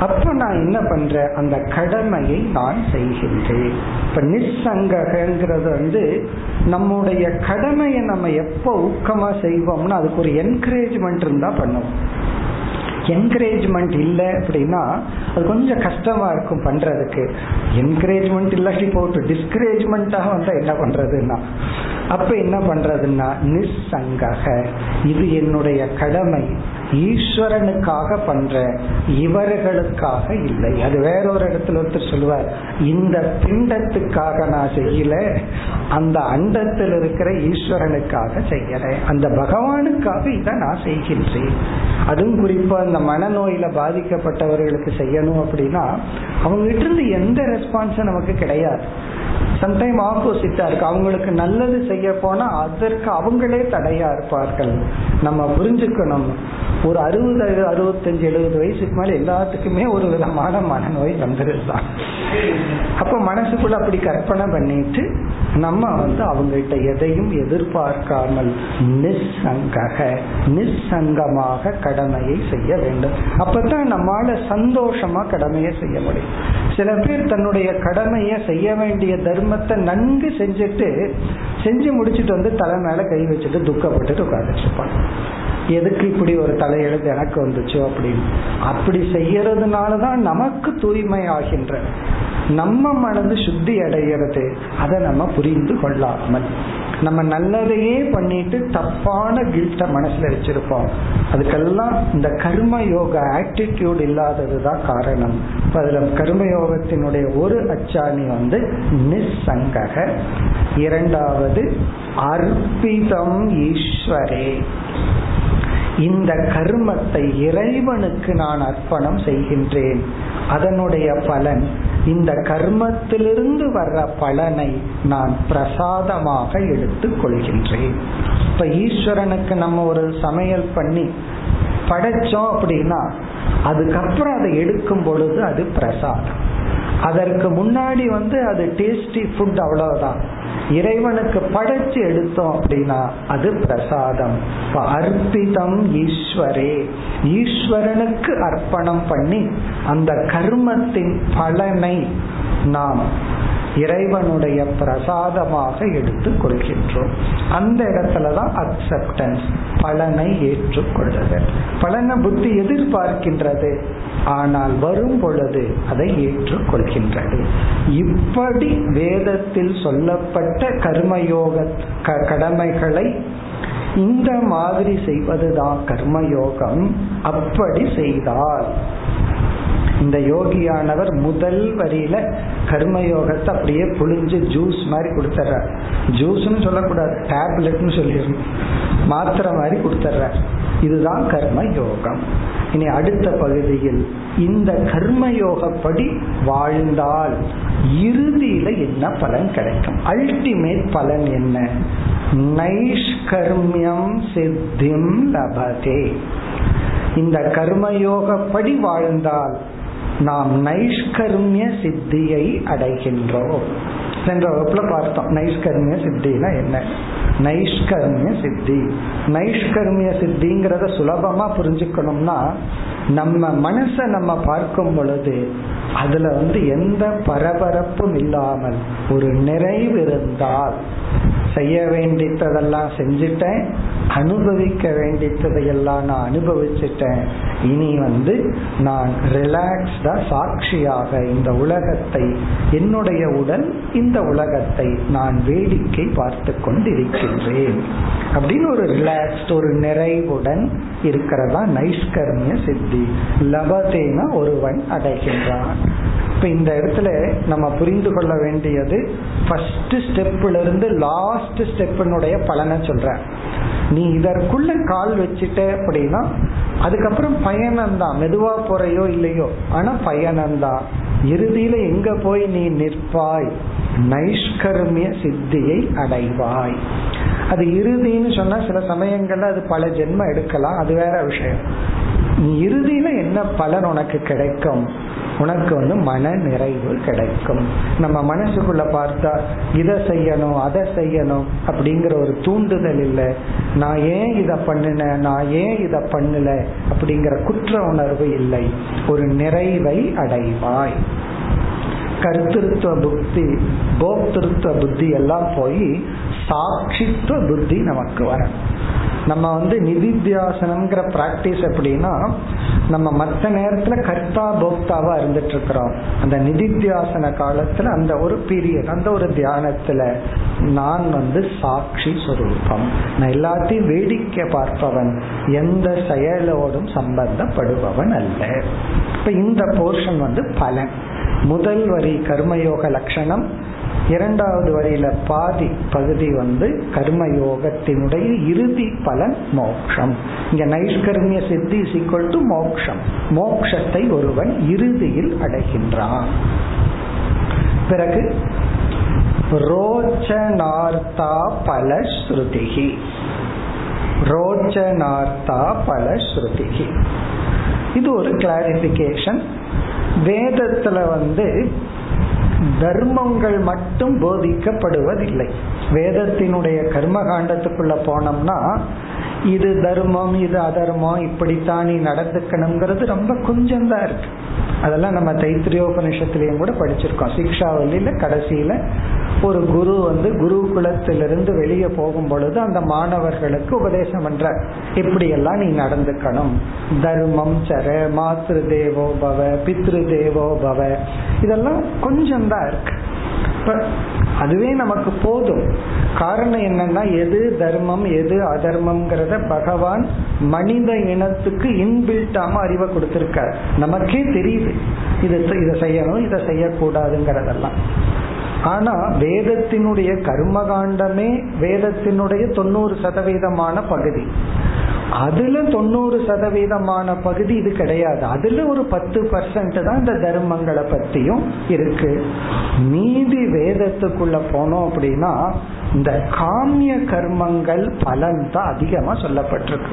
அப்ப நான் என்ன பண்றேன்? அந்த கடமையை நான் செய்கின்றேன். இப்ப நிசங்ககிறது வந்து நம்முடைய கடமையை நம்ம எப்ப ஊக்கமா செய்வோம்னா அதுக்கு ஒரு என்கரேஜ்மெண்ட் இருந்தா பண்ணுவோம். என்கரேஜ்மெண்ட் இல்லை அப்படின்னா அது கொஞ்சம் கஷ்டமா இருக்கும் பண்றதுக்கு. என்கரேஜ்மெண்ட் இல்லாட்டி போட்டு டிஸ்கரேஜ்மெண்ட்டாக வந்தா என்ன பண்றதுன்னா? அப்ப என்ன பண்றதுன்னா? நிசங்கக இது என்னுடைய கடமை. ஈஸ்வரனுக்காக பண்ற இவர்களுக்காக இல்லை. அது வேறொரு இடத்துல ஒருத்தர் சொல்லுவார் இந்த பிண்டத்துக்காக நான் செய்யல அந்த அண்டத்தில் இருக்கிற ஈஸ்வரனுக்காக செய்யறேன். அந்த பகவானுக்காக இதை நான் செய்கின்றேன். அதுவும் குறிப்பா இந்த மனநோயில பாதிக்கப்பட்டவர்களுக்கு செய்யணும் அப்படின்னா அவங்க இருந்து எந்த ரெஸ்பான்ஸும் நமக்கு கிடையாது. சம்டைம் ஆப்போசிட்டா இருக்கு. அவங்களுக்கு நல்லது செய்ய போனா அதற்கு அவங்களே தடையா இருப்பார்கள். நம்ம புரிஞ்சுக்கணும். ஒரு அறுபது அறுபத்தஞ்சு எழுபது வயசுக்கு மேல எல்லாத்துக்குமே ஒரு விதமான மனநோய் வந்துருதான் அப்ப மனசுக்குள்ள அப்படி கற்பனை பண்ணிட்டு நம்ம வந்து அவங்கள்ட்ட எதையும் எதிர்பார்க்காமல் நிசங்கக நிசங்கமாக கடமையை செய்ய வேண்டும். அப்பதான் நம்மால சந்தோஷமா கடமையை செய்ய முடியும். சில பேர் தன்னுடைய கடமையை செய்ய வேண்டிய தர்மத்தை நன்கு செஞ்சுட்டு செஞ்சு முடிச்சுட்டு வந்து தலை மேல கை வச்சுட்டு துக்கப்பட்டுட்டு உட்காந்துட்டு இருப்பாங்க. எதுக்கு இப்படி ஒரு தலையெழுத்து எனக்கு வந்துச்சோ அப்படின்னு. அப்படி செய்யறதுனாலதான் நமக்கு தூய்மை ஆகின்ற நம்ம மனது சுத்தி அடைகிறது அதை நம்ம புரிந்து கொள்ளாமல். நம்ம நல்லதையே பண்ணிட்டு தப்பான கில்ட்ட மனசுல வச்சிருப்போம். அதுக்கெல்லாம் இந்த கர்ம யோக ஆட்டிடியூட் இல்லாதது தான் காரணம் அதுல கர்ம யோகத்தினுடைய ஒரு அச்சாணி வந்து நிசங்கக இரண்டாவது அர்ப்பிதம் ஈஸ்வரே. இந்த கர்மத்தை இறைவனுக்கு நான் அர்ப்பணம் செய்கின்றேன். அதனுடைய பலன் இந்த கர்மத்திலிருந்து வர்ற பலனை நான் பிரசாதமாக எடுத்துக் கொள்கின்றேன். இப்ப ஈஸ்வரனுக்கு நம்ம ஒரு சமையல் பண்ணி படைச்சோம் அப்படின்னா அதுக்கப்புறம் அதை எடுக்கும் பொழுது அது பிரசாதம். அதற்கு முன்னாடி வந்து அது டேஸ்டி ஃபுட் அவ்வளவுதான். இறைவனுக்கு படைச்சு எடுத்தோம் அப்படின்னா அது பிரசாதம். அர்ப்பிதம் ஈஸ்வரே. ஈஸ்வரனுக்கு அர்ப்பணம் பண்ணி அந்த கர்மத்தின் பலனை நாம் இறைவனுடைய பிரசாதமாக எடுத்துக் கொள்கின்றோம். அந்த இடத்துலதான் அக்செப்டன்ஸ் பலனை ஏற்றுக்கொள்ளுதல் பலனை புத்தி எதிர்பார்க்கின்றது. ஆனால் வரும் பொழுது அதை ஏற்றுக்கொள்கின்றது. இப்படி வேதத்தில் சொல்லப்பட்ட கர்மயோக கடமைகளை இந்த மாதிரி செய்வதுதான் கர்மயோகம். அப்படி செய்தால் இந்த யோகியானவர் முதல் வரியில கர்மயோகத்தை அப்படியே புளிஞ்சு ஜூஸ் மாதிரி கொடுத்துட்றார் ஜூஸ்னு சொல்லக்கூடாது டேப்லெட்னு சொல்லிடணும். மாத்திரை மாதிரி கொடுத்துட்றார் இதுதான் கர்ம யோகம். இனி அடுத்த பகுதியில் இந்த கர்மயோகப்படி வாழ்ந்தால் இறுதியில என்ன பலன் கிடைக்கும்? அல்டிமேட் பலன் என்ன? நைஷ்கர்மியம் சித்திம் லபதே. இந்த கர்மயோகப்படி வாழ்ந்தால் நாம் நைஷ்கர்மிய சித்தியை அடைகின்றோம். சென்ற வகுப்புல பார்த்தோம். நைஷ்கர்மிய சித்தினா என்ன? நைஷ்கர்மிய சித்தி நைஷ்கர்மிய சித்திங்கிறத சுலபமா புரிஞ்சுக்கணும்னா நம்ம மனசை நம்ம பார்க்கும் பொழுது அதுல வந்து எந்த பரபரப்பும் இல்லாமல் ஒரு நிறைவு இருந்தால் செய்ய வேண்டித்ததெல்லாம் செஞ்சுட்டேன். அனுபவிக்க வேண்டித்ததையெல்லாம் நான் அனுபவிச்சுட்டேன். இனி வந்து நான் ரிலாக்ஸ்டா சாட்சியாக இந்த உலகத்தை என்னுடைய உடல் இந்த உலகத்தை நான் வேடிக்கை பார்த்து கொண்டிருக்கின்றேன். அப்படின்னு ஒரு ரிலாக்ஸ்ட் ஒரு நிறைவுடன் இருக்கிறதா நைஷ்கர்மிய சித்தி. லபதேன ஒருவன் அடைகின்றான். இப்ப இந்த இடத்துல நம்ம புரிந்து கொள்ள வேண்டியது ஃபர்ஸ்ட் ஸ்டெப்ல இருந்து லாஸ்ட் ஸ்டெப்பினுடைய பலனை சொல்ற நீ இதற்குள்ள கால் வச்சுட்ட அப்படின்னா அதுக்கப்புறம் பயணம்தான். மெதுவா போறையோ இல்லையோ. ஆனா பயணம்தான். இறுதியில எங்க போய் நீ நிற்பாய்? நைஷ்கர்மிய சித்தியை அடைவாய். அது இறுதின்னு சொன்னா சில சமயங்கள்ல அது பல ஜென்மம் எடுக்கலாம். அது வேற விஷயம். நீ இறுதியில என்ன பலன் உனக்கு கிடைக்கும்? உனக்கு வந்து மன நிறைவு கிடைக்கும். நம்ம மனசுக்குள்ள பார்த்தா இதை செய்யணும் அதை செய்யணும் அப்படிங்கிற ஒரு தூண்டுதல் இல்லை. நான் ஏன் இதை பண்ணின நான் ஏன் இதை பண்ணல அப்படிங்கிற குற்ற உணர்வு இல்லை. ஒரு நிறைவை அடைவாய். கருத்திருத்துவ புத்தி போக்திருத்துவ புத்தி எல்லாம் போய் சாட்சித்துவ புத்தி நமக்கு வரும். நம்ம வந்து நிதித்தியாசனம்ங்கிற பிராக்டிஸ் எப்படின்னா நம்ம மற்ற நேரத்துல கர்த்தா போக்தாவா இருந்துட்டு இருக்கிறோம் அந்த நிதித்தியாசன காலத்துல அந்த ஒரு பீரியட் அந்த ஒரு தியானத்துல நான் வந்து சாட்சி சுரூபம். நான் எல்லாத்தையும் வேடிக்கை பார்ப்பவன் எந்த செயலோடும் சம்பந்தப்படுபவன் அல்ல. இப்ப இந்த போர்ஷன் வந்து பலன். முதல் வரி கர்மயோக லட்சணம் இரண்டாவது வரியில பாதி பகுதி வந்து கர்மயோகத்தினுடைய இறுதி பலன் மோக்ஷம். இங்க நைஷ்கர்மிய சித்தி சீக்வல் டு மோக்ஷம். மோக்ஷத்தை ஒருவன் இறுதியில் அடைகின்றான். பிறகு ரோச்சனார்த்தா பலஸ்ருதிகி ரோச்சனார்த்தா பலஸ்ருதிகி இது ஒரு கிளாரிபிகேஷன் வேதத்துல வந்து தர்மங்கள் மட்டும் போதிக்கப்படுவதில்லை. வேதத்தினுடைய கர்ம காண்டத்துக்குள்ள போனோம்னா இது தர்மம் இது அதர்மம் இப்படித்தான் நீ நடந்துக்கணுங்கிறது ரொம்ப கொஞ்சம் தான் இருக்கு. அதெல்லாம் நம்ம தைத்திரியோபனிஷத்திலையும் கூட படிச்சிருக்கோம். சிக்ஷாவல்லியில கடைசியில ஒரு குரு வந்து குருகுலத்திலிருந்து வெளியே போகும் பொழுது அந்த மாணவர்களுக்கு உபதேசம் பண்ற இப்படி எல்லாம் நீ நடந்துக்கணும். தர்மம் சர மாத்ரு தேவோ பவ பித்ரு தேவோ பவ. இதெல்லாம் கொஞ்சம் தான் இருக்கு அதுவே நமக்கு போதும். காரணம் என்னன்னா எது தர்மம் எது அதர்மம்ங்கிறத பகவான் மனித இனத்துக்கு இன்பில்டாம அறிவை கொடுத்திருக்கார். நமக்கே தெரியுது. இது இதை செய்யணும் இதை செய்யக்கூடாதுங்கிறதெல்லாம். ஆனா வேதத்தினுடைய கர்மகாண்டமே வேதத்தினுடைய தொண்ணூறு சதவீதமான பகுதி. அதுல தொண்ணூறு சதவீதமான பகுதி இது கிடையாது. அதுல ஒரு பத்து பர்சன்ட் தான் இந்த தர்மங்களை பத்தியும் இருக்கு. மீதி வேதத்துக்குள்ள போனோம் அப்படின்னா இந்த காமிய கர்மங்கள் பலன் தான் அதிகமா சொல்லப்பட்டிருக்கு.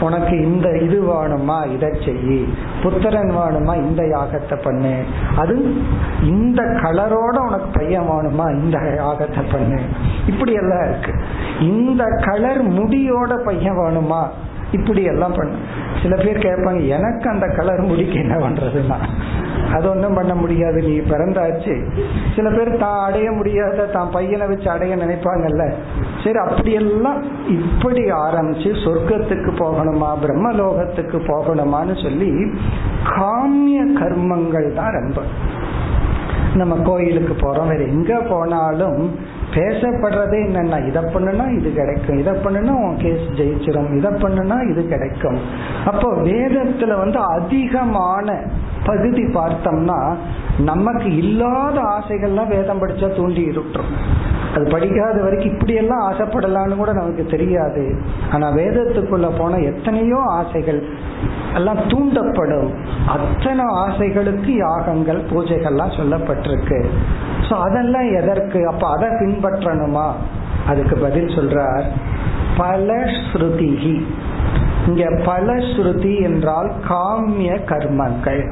உனக்கு இந்த இது வேணுமா இதை செய்யி புத்திரன் வேணுமா இந்த யாகத்தை பண்ணு. அது இந்த கலரோட உனக்கு பையன் வேணுமா இந்த யாகத்தை பண்ணு. இப்படி எல்லாம் இருக்கு. இந்த கலர் முடியோட பையன் வேணுமா இப்படி எல்லாம் பண்ண. சில பேர் கேட்பாங்க எனக்கு அந்த கலர் முடிக்க என்ன பண்றதுன்னா? அது ஒன்றும் பண்ண முடியாது நீ பிறந்தாச்சு. சில பேர் தான் அடைய முடியாத தான் பையனை வச்சு அடைய நினைப்பாங்கல்ல. சரி அப்படியெல்லாம் இப்படி ஆரம்பிச்சு சொர்க்கத்துக்கு போகணுமா பிரம்மலோகத்துக்கு போகணுமான்னு சொல்லி காமிய கர்மங்கள் தான் ரொம்ப. நம்ம கோயிலுக்கு போறோம் வேற எங்க போனாலும் பேசப்படுறதே என்னன்னா இதை பண்ணுனா இது கிடைக்கும் இதை பண்ணுனா உன் கேஸ் ஜெயிச்சிடும் இதை பண்ணுனா இது கிடைக்கும். அப்போ வேதத்துல வந்து அதிகமான பகுதி பார்த்தோம்னா நமக்கு இல்லாத ஆசைகள்லாம் வேதம் படிச்சா தூண்டி இருட்டுரும். அது படிக்காத வரைக்கும் இப்படி எல்லாம் ஆசைப்படலான்னு கூட நமக்கு தெரியாது. ஆனா வேதத்துக்குள்ள போன எத்தனையோ ஆசைகள் எல்லாம் தூண்டப்படும். அத்தனை ஆசைகளுக்கு யாகங்கள் பூஜைகள்லாம் சொல்லப்பட்டிருக்கு. சோ அதெல்லாம் எதற்கு? அப்ப அதை பின்பற்றணுமா? அதுக்கு பதில் சொல்றார் பல ஸ்ருதிகி. இங்க பல ஸ்ருதி என்றால் காமிய கர்மங்கள்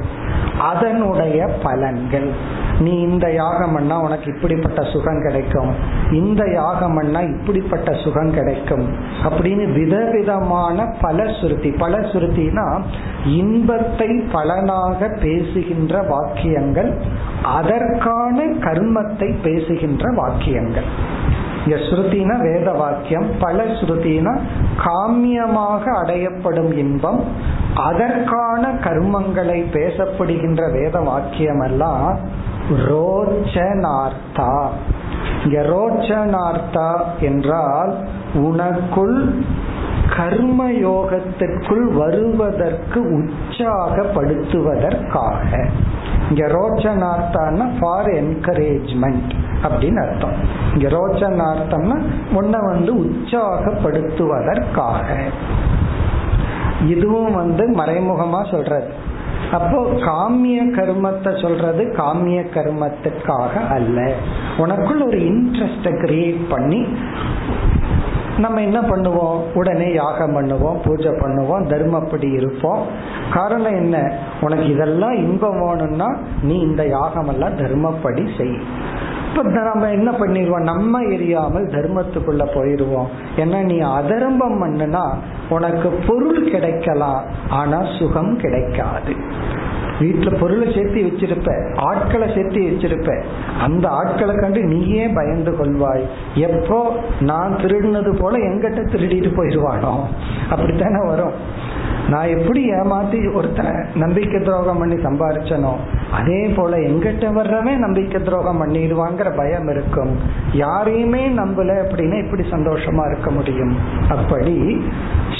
அதனுடைய பலன்கள். நீ இந்த யாகம் பண்ணா உனக்கு இப்படிப்பட்ட சுகம் கிடைக்கும். இந்த யாகம் பண்ணா இப்படிப்பட்ட சுகம் கிடைக்கும். அப்படின்னு விதவிதமான பல சுருதி. பல சுருத்தினா இன்பத்தை பலனாக பேசுகின்ற வாக்கியங்கள் அதற்கான கர்மத்தை பேசுகின்ற வாக்கியங்கள். இங்க ஸ்ருதினா வேத வாக்கியம் பல ஸ்ருதினா காமியமாக அடையப்படும் இன்பம் அதற்கான கர்மங்களை பேசப்படுகின்ற வேத வாக்கியம் எல்லாம் ரோச்சனார்த்தா. இங்க ரோச்சனார்த்தா என்றால் உனக்குள் கர்ம யோகத்திற்குள் வருவதற்கு உற்சாகப்படுத்துவதற்காக. இங்க ரோச்சனார்த்தான்னா ஃபார் என்கரேஜ்மெண்ட் அப்படின்னு அர்த்தம். இங்க ரோச்சனார்த்தம்னா உன்னை வந்து உற்சாகப்படுத்துவதற்காக. இதுவும் வந்து மறைமுகமா சொல்றது. அப்போ காமிய கர்மத்தை சொல்றது காமிய கர்மத்துக்காக அல்ல. உனக்குள்ள ஒரு இன்ட்ரெஸ்ட கிரியேட் பண்ணி நம்ம என்ன பண்ணுவோம்? உடனே யாகம் பண்ணுவோம் பூஜை பண்ணுவோம் தர்மப்படி இருப்போம். காரணம் என்ன? உனக்கு இதெல்லாம் இன்பம் வேணும்னா நீ இந்த யாகம் எல்லாம் தர்மப்படி செய். இப்ப நம்ம என்ன பண்ணிடுவோம்? நம்ம எரியாமல் தர்மத்துக்குள்ள போயிடுவோம். ஏன்னா நீ அதர்மம் பண்ணுனா உனக்கு பொருள் கிடைக்கலாம் ஆனா சுகம் கிடைக்காது. வீட்டுல பொருளை சேர்த்து வச்சிருப்ப ஆட்களை சேர்த்து வச்சிருப்ப அந்த ஆட்களை கண்டு நீயே பயந்து கொள்வாய். எப்போ நான் திருடினது போல எங்கிட்ட திருடிட்டு போயிடுவானோ அப்படித்தானே வரும். நான் எப்படி ஏமாத்தி ஒருத்தனை நம்பிக்கை துரோகம் பண்ணி சம்பாரிச்சனோ அதே போல எங்கிட்ட வர்றவன் நம்பிக்கை துரோகம் பண்ணிடுவாங்கிற பயம் இருக்கும். யாரையுமே நம்பல அப்படின்னா எப்படி சந்தோஷமா இருக்க முடியும்? அப்படி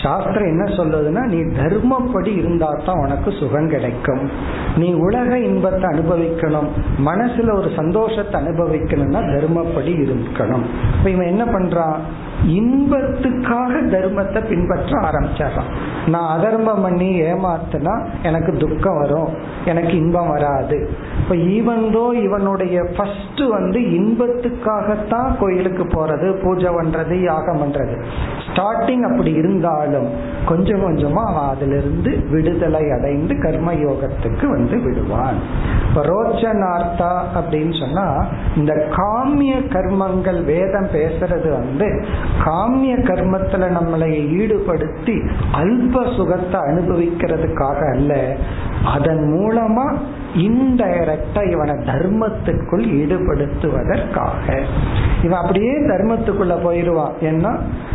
சாஸ்திரம் என்ன சொல்லுதுன்னா நீ தர்மப்படி இருந்தா தான் உனக்கு சுகம் கிடைக்கும். நீ உலக இன்பத்தை அனுபவிக்கணும். மனசுல ஒரு சந்தோஷத்தை அனுபவிக்கணும்னா தர்மப்படி இருக்கணும். இப்ப இவன் என்ன பண்றான்? இன்பத்துக்காக தர்மத்தை பின்பற்ற ஆரம்பிச்சிடறான் நான் அதர்மம் பண்ணி ஏமாத்தினா எனக்கு துக்கம் வரும் எனக்கு இன்பம் வராது. இப்ப ஈவன்தோ இவனுடைய ஃபர்ஸ்ட் வந்து இன்பத்துக்காகத்தான் கோயிலுக்கு போறது பூஜை பண்றது யாகம் பண்றது. ஸ்டார்டிங் அப்படி இருந்தாலும் கொஞ்சம் கொஞ்சமா அவன் அதிலிருந்து விடுதலை அடைந்து கர்ம யோகத்துக்கு வந்து விடுவான். இப்ப ரோச்சனார்த்தா அப்படின்னு சொன்னா இந்த காமிய கர்மங்கள் வேதம் பேசுறது வந்து காமிய கர்மத்துல நம்மளை ஈடுபடுத்தி அல்ப சுகத்தை அனுபவிக்கிறதுக்காக அல்ல அதன் மூலமா இன்டைரக்டா இவனை தர்மத்துக்குள் ஈடுபடுத்துவதற்காக. இவன் அப்படியே தர்மத்துக்குள்ள போயிடுவான். ஏன்னா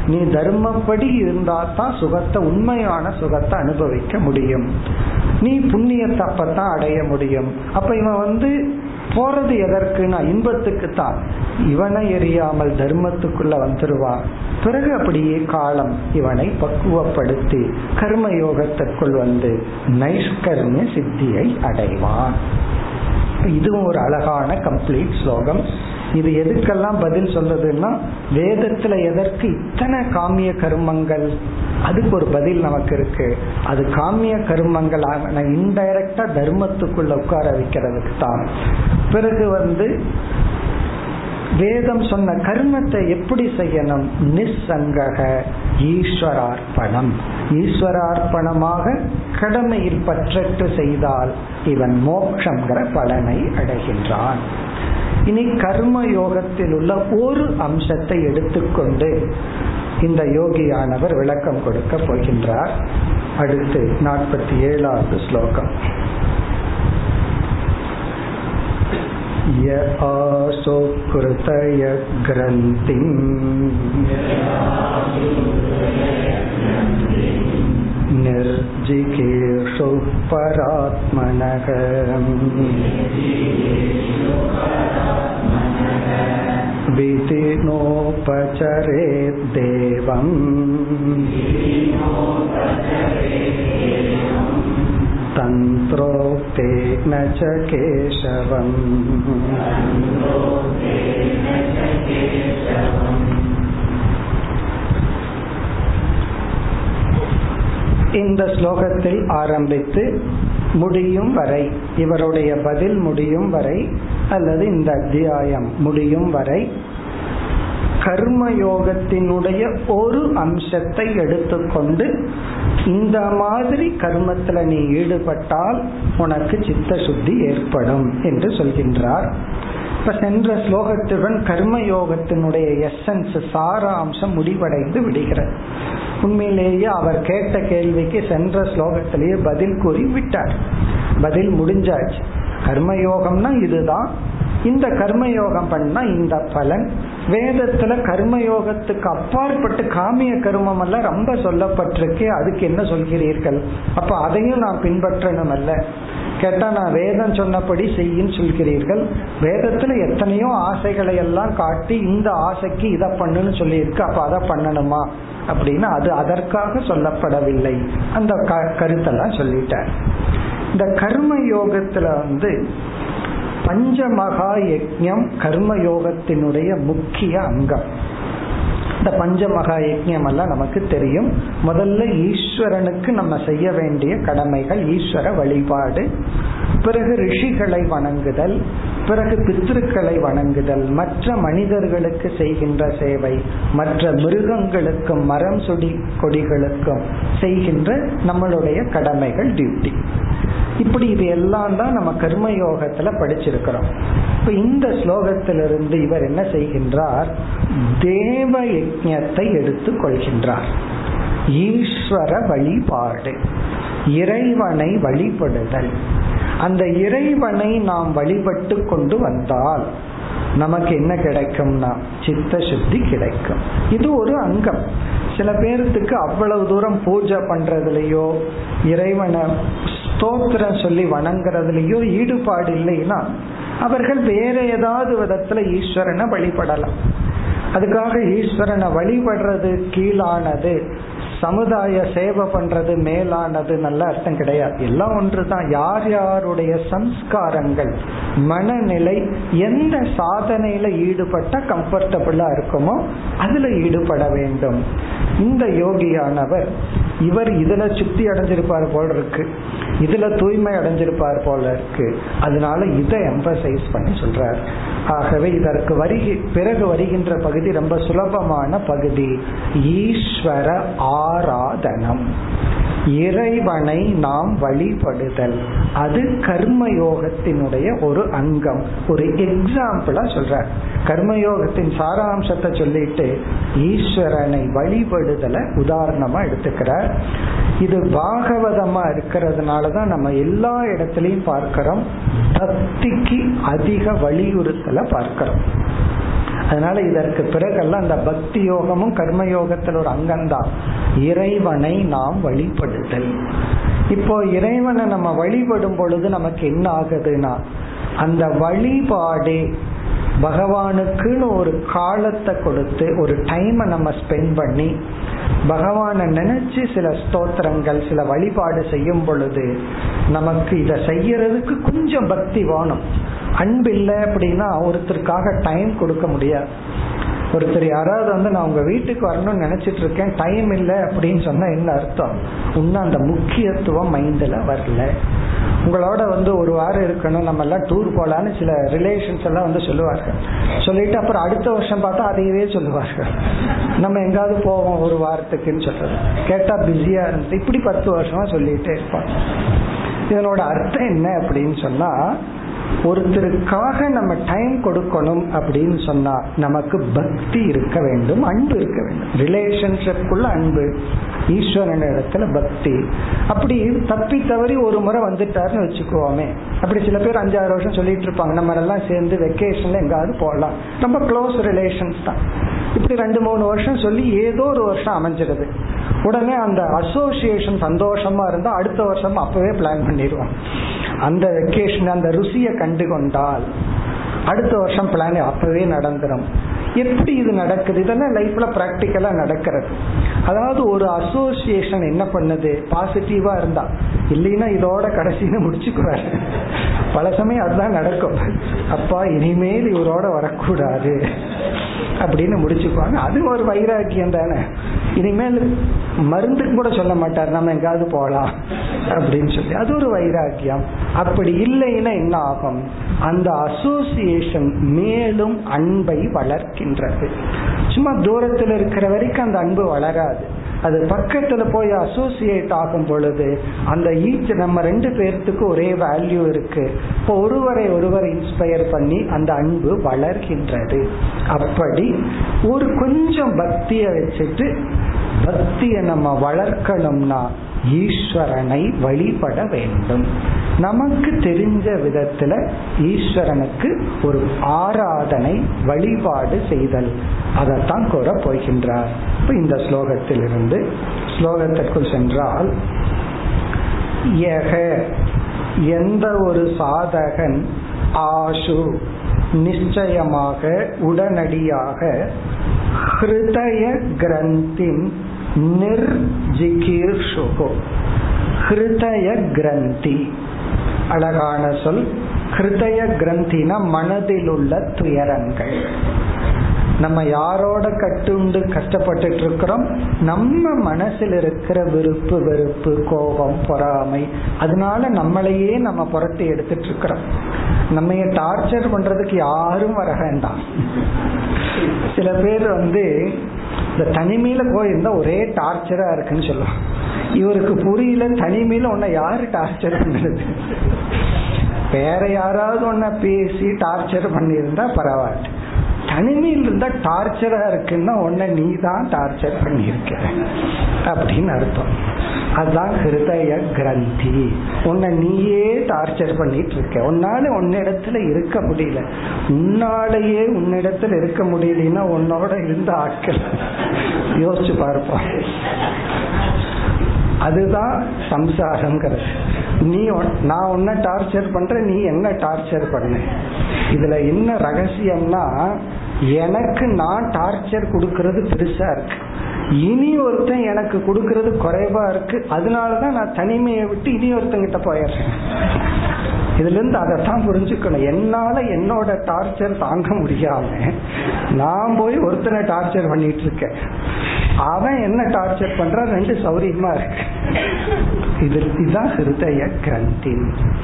நீ தர்மப்படி இருந்தா தான் சுகத்தை உண்மையான சுகத்தை அனுபவிக்க முடியும். நீ புண்ணியத்தை அப்பதான் அடைய முடியும். அப்ப இவன் வந்து போறது எதற்குனா இன்பத்துக்கு தான் இவனை எரியாமல் தர்மத்துக்குள்ள வந்துருவான் பிறகு அப்படியே காலம் இவனை பக்குவப்படுத்தி கர்ம யோகத்திற்குள் வந்து நைஷ்கர்மிய சித்தியை அடைவான். இதுவும் ஒரு அழகான கம்ப்ளீட் ஸ்லோகம். இது எதுக்கெல்லாம் பதில் சொல்றதுன்னா வேதத்துல எதற்கு இத்தனை காமிய கர்மங்கள்? அதுக்கு ஒரு பதில் நமக்கு இருக்கு. அது காமிய கர்மங்கள் இன்டைரக்டா தர்மத்துக்குள்ள உட்கார வைக்கிறதுக்கு தான். பிறகு வந்து வேதம் சொன்ன கர்மத்தை எப்படி செய்யணும்? நிசங்கக ஈஸ்வரார்ப்பணம். ஈஸ்வரார்ப்பணமாக கடமையில் பற்றற்று செய்தால் இவன் மோக்ஷங்கிற பலனை அடைகின்றான். இனி கர்ம யோகத்தில் உள்ள ஒரு அம்சத்தை எடுத்துக்கொண்டு இந்த யோகியானவர் விளக்கம் கொடுக்க போகின்றார் அடுத்து நாற்பத்தி ஏழாவது ஸ்லோகம் य आसो कृतय ग्रन्थिम् निर्जिगेषु परात्मनः विधिनोपचरेद्देवम् तन्त्रोक्तेन च केशवम् இந்த ஸ்லோகத்தில் ஆரம்பித்து முடியும் வரை இவருடைய பதில் முடியும் வரை அல்லது இந்த அத்தியாயம் முடியும் வரை கர்மயோகத்தினுடைய ஒரு அம்சத்தை எடுத்துக்கொண்டு இந்த மாதிரி கர்மத்துல நீ ஈடுபட்டால் உனக்கு சித்த சுத்தி ஏற்படும் என்று சொல்கின்றார். இப்ப சென்ற ஸ்லோகத்துடன் கர்மயோகத்தினுடைய எசன்ஸ் சாராம்சம் முடிவடைந்து விடுகிறது. உண்மையிலேயே அவர் கேட்ட கேள்விக்கு சென்ற ஸ்லோகத்திலேயே பதில் கூறி விட்டார். பதில் முடிஞ்சாச்சு. கர்மயோகம்னா இதுதான். இந்த கர்மயோகம் பண்ணா இந்த பலன். வேதத்துல கர்மயோகத்துக்கு அப்பாற்பட்டு காமிய கர்மம் எல்லாம் ரொம்ப சொல்லப்பட்டிருக்கு அதுக்கு என்ன சொல்கிறீர்கள்? அப்ப அதையும் நான் பின்பற்றணும் அல்ல கேட்டா நான் வேதம் சொன்னபடி செய்யின்னு சொல்கிறீர்கள். வேதத்துல எத்தனையோ ஆசைகளை எல்லாம் காட்டி இந்த ஆசைக்கு இதை பண்ணுன்னு சொல்லியிருக்கு அப்ப அதை பண்ணணுமா? அப்படின்னா அது அதற்காக சொல்லப்படவில்லை. அந்த கருத்தெல்லாம் சொல்லிட்டார். இந்த கர்ம யோகத்துல வந்து பஞ்சமகா யஜம் கர்ம யோகத்தினுடைய முக்கிய அங்கம். இந்த பஞ்சமகா யஜ்யம் எல்லாம் நமக்கு தெரியும். முதல்ல ஈஸ்வரனுக்கு நம்ம செய்ய வேண்டிய கடமைகள் ஈஸ்வர வழிபாடு பிறகு ரிஷிகளை வணங்குதல் பிறகு பித்திருக்களை வணங்குதல். மற்ற மனிதர்களுக்கு செய்கின்ற சேவை மற்ற மிருகங்களுக்கும் மரம் சுடி கொடிகளுக்கும் செய்கின்ற நம்மளுடைய கடமைகள் டியூட்டி இப்படி இது எல்லாம் தான் நம்ம கர்மயோகத்துல படிச்சிருக்கிறோம். இப்ப இந்த ஸ்லோகத்திலிருந்து இவர் என்ன செய்கின்றார்? தேவ யஜத்தை எடுத்துக் கொள்கின்றார். ஈஸ்வர வழிபாடு இறைவனை வழிபடுதல். அந்த இறைவனை நாம் வழிபட்டு கொண்டு வந்தால் நமக்கு என்ன கிடைக்கும்னா சித்த சுத்தி கிடைக்கும். இது ஒரு அங்கம். சில பேர்த்துக்கு அவ்வளவு தூரம் பூஜை பண்றதுலயோ இறைவனை ஸ்தோத்திரம் சொல்லி வணங்குறதுலயோ ஈடுபாடு இல்லைன்னா அவர்கள் வேற ஏதாவது விதத்துல ஈஸ்வரனை வழிபடலாம். அதுக்காக ஈஸ்வரனை வழிபடுறது கீழானது சமுதாய சேவை பண்றது மேலானது நல்ல அர்த்தம் கிடையாது. எல்லாம் ஒன்று தான் யார் யாருடைய சம்ஸ்காரங்கள் மனநிலை எந்த சாதனையில ஈடுபட்ட கம்ஃபர்டபுளா இருக்குமோ அதுல ஈடுபட வேண்டும். இந்த யோகியானவர் இவர் இதுல சுத்தி அடைஞ்சிருப்பார் போல் இருக்கு. இதுல தூய்மை அடைஞ்சிருப்பார் போல இருக்கு. அதனால இதை எம்பசைஸ் பண்ணி சொல்றார். ஆகவே இதற்கு வருகி பிறகு வருகின்ற பகுதி ரொம்ப சுலபமான பகுதி. ஈஸ்வர ஆராதனம். இறைவனை நாம் வழிபடுதல். அது கர்மயோகத்தினுடைய ஒரு அங்கம். ஒரு எக்ஸாம்பிளா சொல்ற. கர்மயோகத்தின் சாராம்சத்தை சொல்லிட்டு ஈஸ்வரனை வழிபடுதலை உதாரணமா எடுத்துக்கிறார். இது பாகவதமா இருக்கிறதுனாலதான் நம்ம எல்லா இடத்துலையும் பார்க்கிறோம். பக்திக்கு அதிக வலியுறுத்தலை பார்க்கிறோம். அதனால இதற்கு பிறகெல்லாம் அந்த பக்தி யோகமும் கர்மயோகத்தில் ஒரு அங்கம்தான். இறைவனை நாம் வழிபடுதல். இப்போ இறைவனை நம்ம வழிபடும் பொழுது நமக்கு என்ன ஆகுதுன்னா அந்த வழிபாடே பகவானுக்குன்னு ஒரு காலத்தை கொடுத்து ஒரு டைமை நம்ம ஸ்பெண்ட் பண்ணி பகவானை நினைச்சு சில ஸ்தோத்திரங்கள் சில வழிபாடு செய்யும் பொழுது நமக்கு இதை செய்யறதுக்கு கொஞ்சம் பக்தி வேணும். அன்பு இல்லை அப்படின்னா ஒருத்தருக்காக டைம் கொடுக்க முடியாது. ஒருத்தர் யாராவது வந்து நான் உங்க வீட்டுக்கு வரணும்னு நினைச்சிட்டு இருக்கேன் டைம் இல்லை அப்படின்னு சொன்னா என்ன அர்த்தம்? இன்னும் அந்த முக்கியத்துவம் மைண்ட்ல வரல. உங்களோட வந்து ஒரு வாரம் இருக்கணும் நம்ம எல்லாம் டூர் போலான்னு சில ரிலேஷன்ஸ் எல்லாம் வந்து சொல்லுவார்கள். சொல்லிட்டு அப்புறம் அடுத்த வருஷம் பார்த்தா அதையவே சொல்லுவார்கள். நம்ம எங்காவது போவோம் ஒரு வாரத்துக்குன்னு சொல்றது. கேட்டா பிஸியா இருந்து இப்படி பத்து வருஷமா சொல்லிட்டே இருப்பாங்க. இதனோட அர்த்தம் என்ன அப்படின்னு சொன்னா ஒருத்தருக்காக நம்ம டைம் கொடுக்கணும் அப்படின்னு சொன்னா நமக்கு பக்தி இருக்க வேண்டும் அன்பு இருக்க வேண்டும். ரிலேஷன்ஷிப்குள்ள அன்பு ஈஸ்வரன் இடத்துல பக்தி. அப்படி தப்பி தவறி ஒரு முறை வந்துட்டாருன்னு வச்சுக்குவோமே. அப்படி சில பேர் அஞ்சாறு வருஷம் சொல்லிட்டு இருப்பாங்க நம்ம எல்லாம் சேர்ந்து வெக்கேஷன்ல எங்காவது போகலாம். ரொம்ப க்ளோஸ் ரிலேஷன்ஸ் தான். இப்படி ரெண்டு மூணு வருஷம் சொல்லி ஏதோ ஒரு வருஷம் அமைஞ்சிருது. உடனே அந்த அசோசியேஷன் சந்தோஷமா இருந்தா அடுத்த வருஷம் அப்பவே பிளான் பண்ணிடுவோம். அந்த வெக்கேஷன் அந்த ருசியை கண்டு கொண்டால் அடுத்த வருஷம் பிளான் அப்பவே நடந்துடும் எப்படி இது நடக்குது? இதெல்லாம் லைஃப்ல பிராக்டிக்கலா நடக்கிறது. அதாவது ஒரு அசோசியேஷன் என்ன பண்ணுது? பாசிட்டிவா இருந்தா. இல்லைன்னா இதோட கடைசின்னு முடிச்சுக்குவாரு. பல சமயம் அதுதான் நடக்கும். அப்பா இனிமேல் இவரோட வரக்கூடாது அப்படின்னு முடிச்சுக்குவாங்க. அது ஒரு வைராக்கியம் தானே. இனிமேல் மருந்துக்கு கூட சொல்ல மாட்டார். நம்ம எங்காவது போகலாம் அப்படின்னு சொல்லி. அது ஒரு வைராக்கியம். அப்படி இல்லைன்னா என்ன ஆகும்? அந்த அசோசியேஷன் மேலும் அன்பை வளர்க்கின்றது. சும்மா தூரத்தில் இருக்கிற வரைக்கும் அந்த அன்பு வளராது. அது பக்கத்துல போய் அசோசியேட் ஆகும் பொழுது அந்த ஈச் நம்ம ரெண்டு பேர்த்துக்கு ஒரே வேல்யூ இருக்கு. இப்போ ஒருவரை ஒருவர் இன்ஸ்பயர் பண்ணி அந்த அன்பு வளர்கின்றது. அப்படி ஒரு கொஞ்சம் பக்தியை வச்சுட்டு பக்தியை நம்ம வளர்க்கணும்னா ஈஸ்வரனை வழிபட வேண்டும். நமக்கு தெரிஞ்ச விதத்துல ஈஸ்வரனுக்கு ஒரு ஆராதனை வழிபாடு செய்தல். அதைத்தான் கூற போகின்றார். இப்ப இந்த ஸ்லோகத்திலிருந்து ஸ்லோகத்திற்குள் சென்றால் யக எந்த ஒரு சாதகன் ஆஷு நிச்சயமாக உடனடியாக ஹிருதய கிரந்தின் நிர்ஜிகீர்ஷுகோ. ஹிருதய கிரந்தி அழகான சொல். ஹிருதய கிரந்தினா மனதில் உள்ள துயரங்கள். நம்ம யாரோட கட்டுண்டு கஷ்டப்பட்டுட்டு இருக்கிறோம் நம்ம மனசில் இருக்கிற விருப்பு வெறுப்பு கோபம் பொறாமை அதனால நம்மளையே நம்ம புரட்டி எடுத்துட்டு இருக்கிறோம் நம்ம டார்ச்சர் பண்றதுக்கு யாரும் வர வேண்டாம். சில பேர் வந்து இந்த தனிமையில போயிருந்தா ஒரே டார்ச்சரா இருக்குன்னு சொல்லுவாங்க. இவருக்கு புரியல தனிமையில உன்னை யாரு டார்ச்சர் பண்ணுறது வேற யாராவது ஒன்ன பேசி டார்ச்சர் பண்ணியிருந்தா பரவாயில்ல. தனிமையில் இருந்தா டார்ச்சரா இருக்குன்னா உன்னை நீ தான் டார்ச்சர் பண்ணியிருக்க அப்படின்னு அர்த்தம். அதுதான் ஹிருதய கிரந்தி. உன்னை நீயே டார்ச்சர் பண்ணிட்டு இருக்க உன்னால உன்னிடத்துல இருக்க முடியல. உன்னாலேயே உன்னிடத்துல இருக்க முடியலன்னா உன்னோட இருந்த ஆட்கள். யோசிச்சு பார்ப்போம் அதுதான் சம்சாரங்கிறது நீ நான் உன்ன டார்ச்சர் பண்ற நீ என்ன டார்ச்சர் பண்ண. இதுல என்ன ரகசியம்னா எனக்கு நான் டார்ச்சர் கொடுக்கறது பெருசா இருக்கு. இனி ஒருத்தன் எனக்கு கொடுக்கறது குறைவா இருக்கு. அதனாலதான் நான் தனிமையை விட்டு இனி ஒருத்தங்கிட்ட போயிடுறேன். இதுல இருந்து அதைத்தான் புரிஞ்சுக்கணும். என்னால என்னோட டார்ச்சர் தாங்க முடியாம நான் போய் ஒருத்தனை டார்ச்சர் பண்ணிட்டு இருக்கேன். அவன் என்ன டார்ச்சர் பண்றான்? ரெண்டு சௌரியமா இருக்கு. இது இதுதான் ஹிருதய கிரந்தி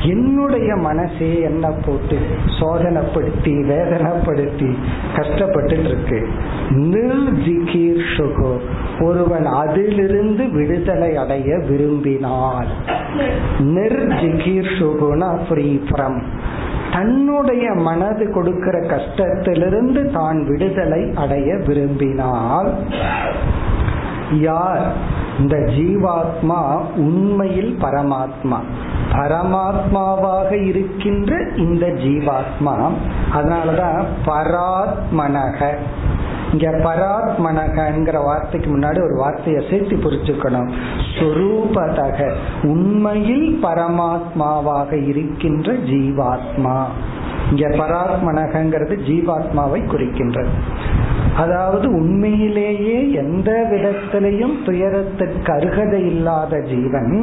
என்னுடைய மனசே என்ன போட்டு சோதனைப்படுத்தி வேதனைப்படுத்தி கஷ்டப்பட்டு இருக்கு நிர்ஜிகீர்ஷுகோ ஒருவன் அதிலிருந்து விடுதலை அடைய விரும்பினால். நிர்ஜிகீர்ஷுகுனா ஃப்ரீ ஃப்ரம் தன்னுடைய மனது கொடுக்கிற கஷ்டத்திலிருந்து தான் விடுதலை அடைய விரும்பினால் யார் இந்த ஜீவாத்மா உண்மையில் பரமாத்மா? பரமாத்மாவாக இருக்கின்ற இந்த ஜீவாத்மா அதனாலதான் பராத்மனக. இங்க பராத்மனகங்கிற வார்த்தைக்கு முன்னாடி ஒரு வார்த்தையை சேர்த்து புரிச்சுக்கணும் சொரூபதக உண்மையில் பரமாத்மாவாக இருக்கின்ற ஜீவாத்மா. இங்க பராத்மனகங்கிறது ஜீவாத்மாவை குறிக்கின்றது. அதாவது உண்மையிலேயே எந்த விதத்திலையும் துயரத்திற்கு அருகதை இல்லாத ஜீவன்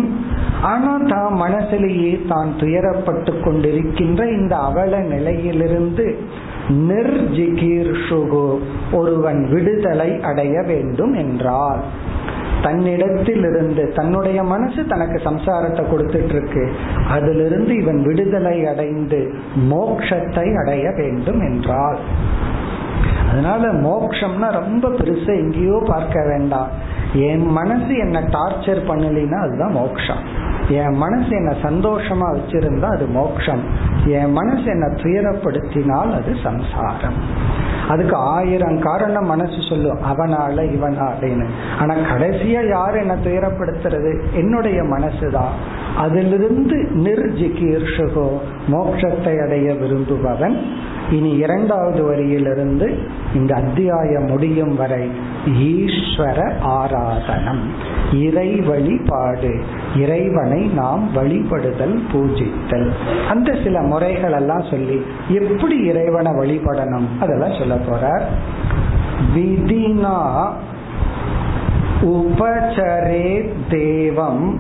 ஆனா தான் மனசிலேயே தான் துயரப்பட்டு கொண்டிருக்கின்ற இந்த அவல நிலையிலிருந்து நிர்ஜிகீர்ஷுகு ஒருவன் விடுதலை அடைய வேண்டும் என்றால் தன்னிடத்திலிருந்து தன்னுடைய மனசு தனக்கு சம்சாரத்தை கொடுத்துட்டு இருக்கு அதிலிருந்து இவன் விடுதலை அடைந்து மோக்ஷத்தை அடைய வேண்டும் என்றால் அதனால மோக்ஷம்னா ரொம்ப பெருசா எங்கேயோ பார்க்க வேண்டாம். என் மனசு என்ன டார்ச்சர் பண்ணலைன்னா அதுதான் மோக்ஷம். என் மனசு என்ன சந்தோஷமா வச்சிருந்தா அது மோக்ஷம். என் மனசு என்ன துயரப்படுத்தினால் அது சம்சாரம். அதுக்கு ஆயிரம் காரணம் மனசு சொல்லும் அவனால இவனாலேன்னு. ஆனா கடைசியா யார் என்ன துயரப்படுத்துறது? என்னுடைய மனசுதான். அதிலிருந்து நிர்ஜிகீர்ஷகோ மோட்சத்தை அடைய விரும்புபவன். இனி இரண்டாவது வரியிலிருந்து இந்த அத்தியாயம் முடியும் வரை ஈஸ்வர ஆராதனம் இறை வழிபாடு இறைவனை நாம் வழிபடுதல் பூஜித்தல். அந்த சில முறைகள் எல்லாம் சொல்லி எப்படி இறைவனை வழிபடணும் அதெல்லாம் சொல்ல போறார். விதினா உபச்சரே தேவம்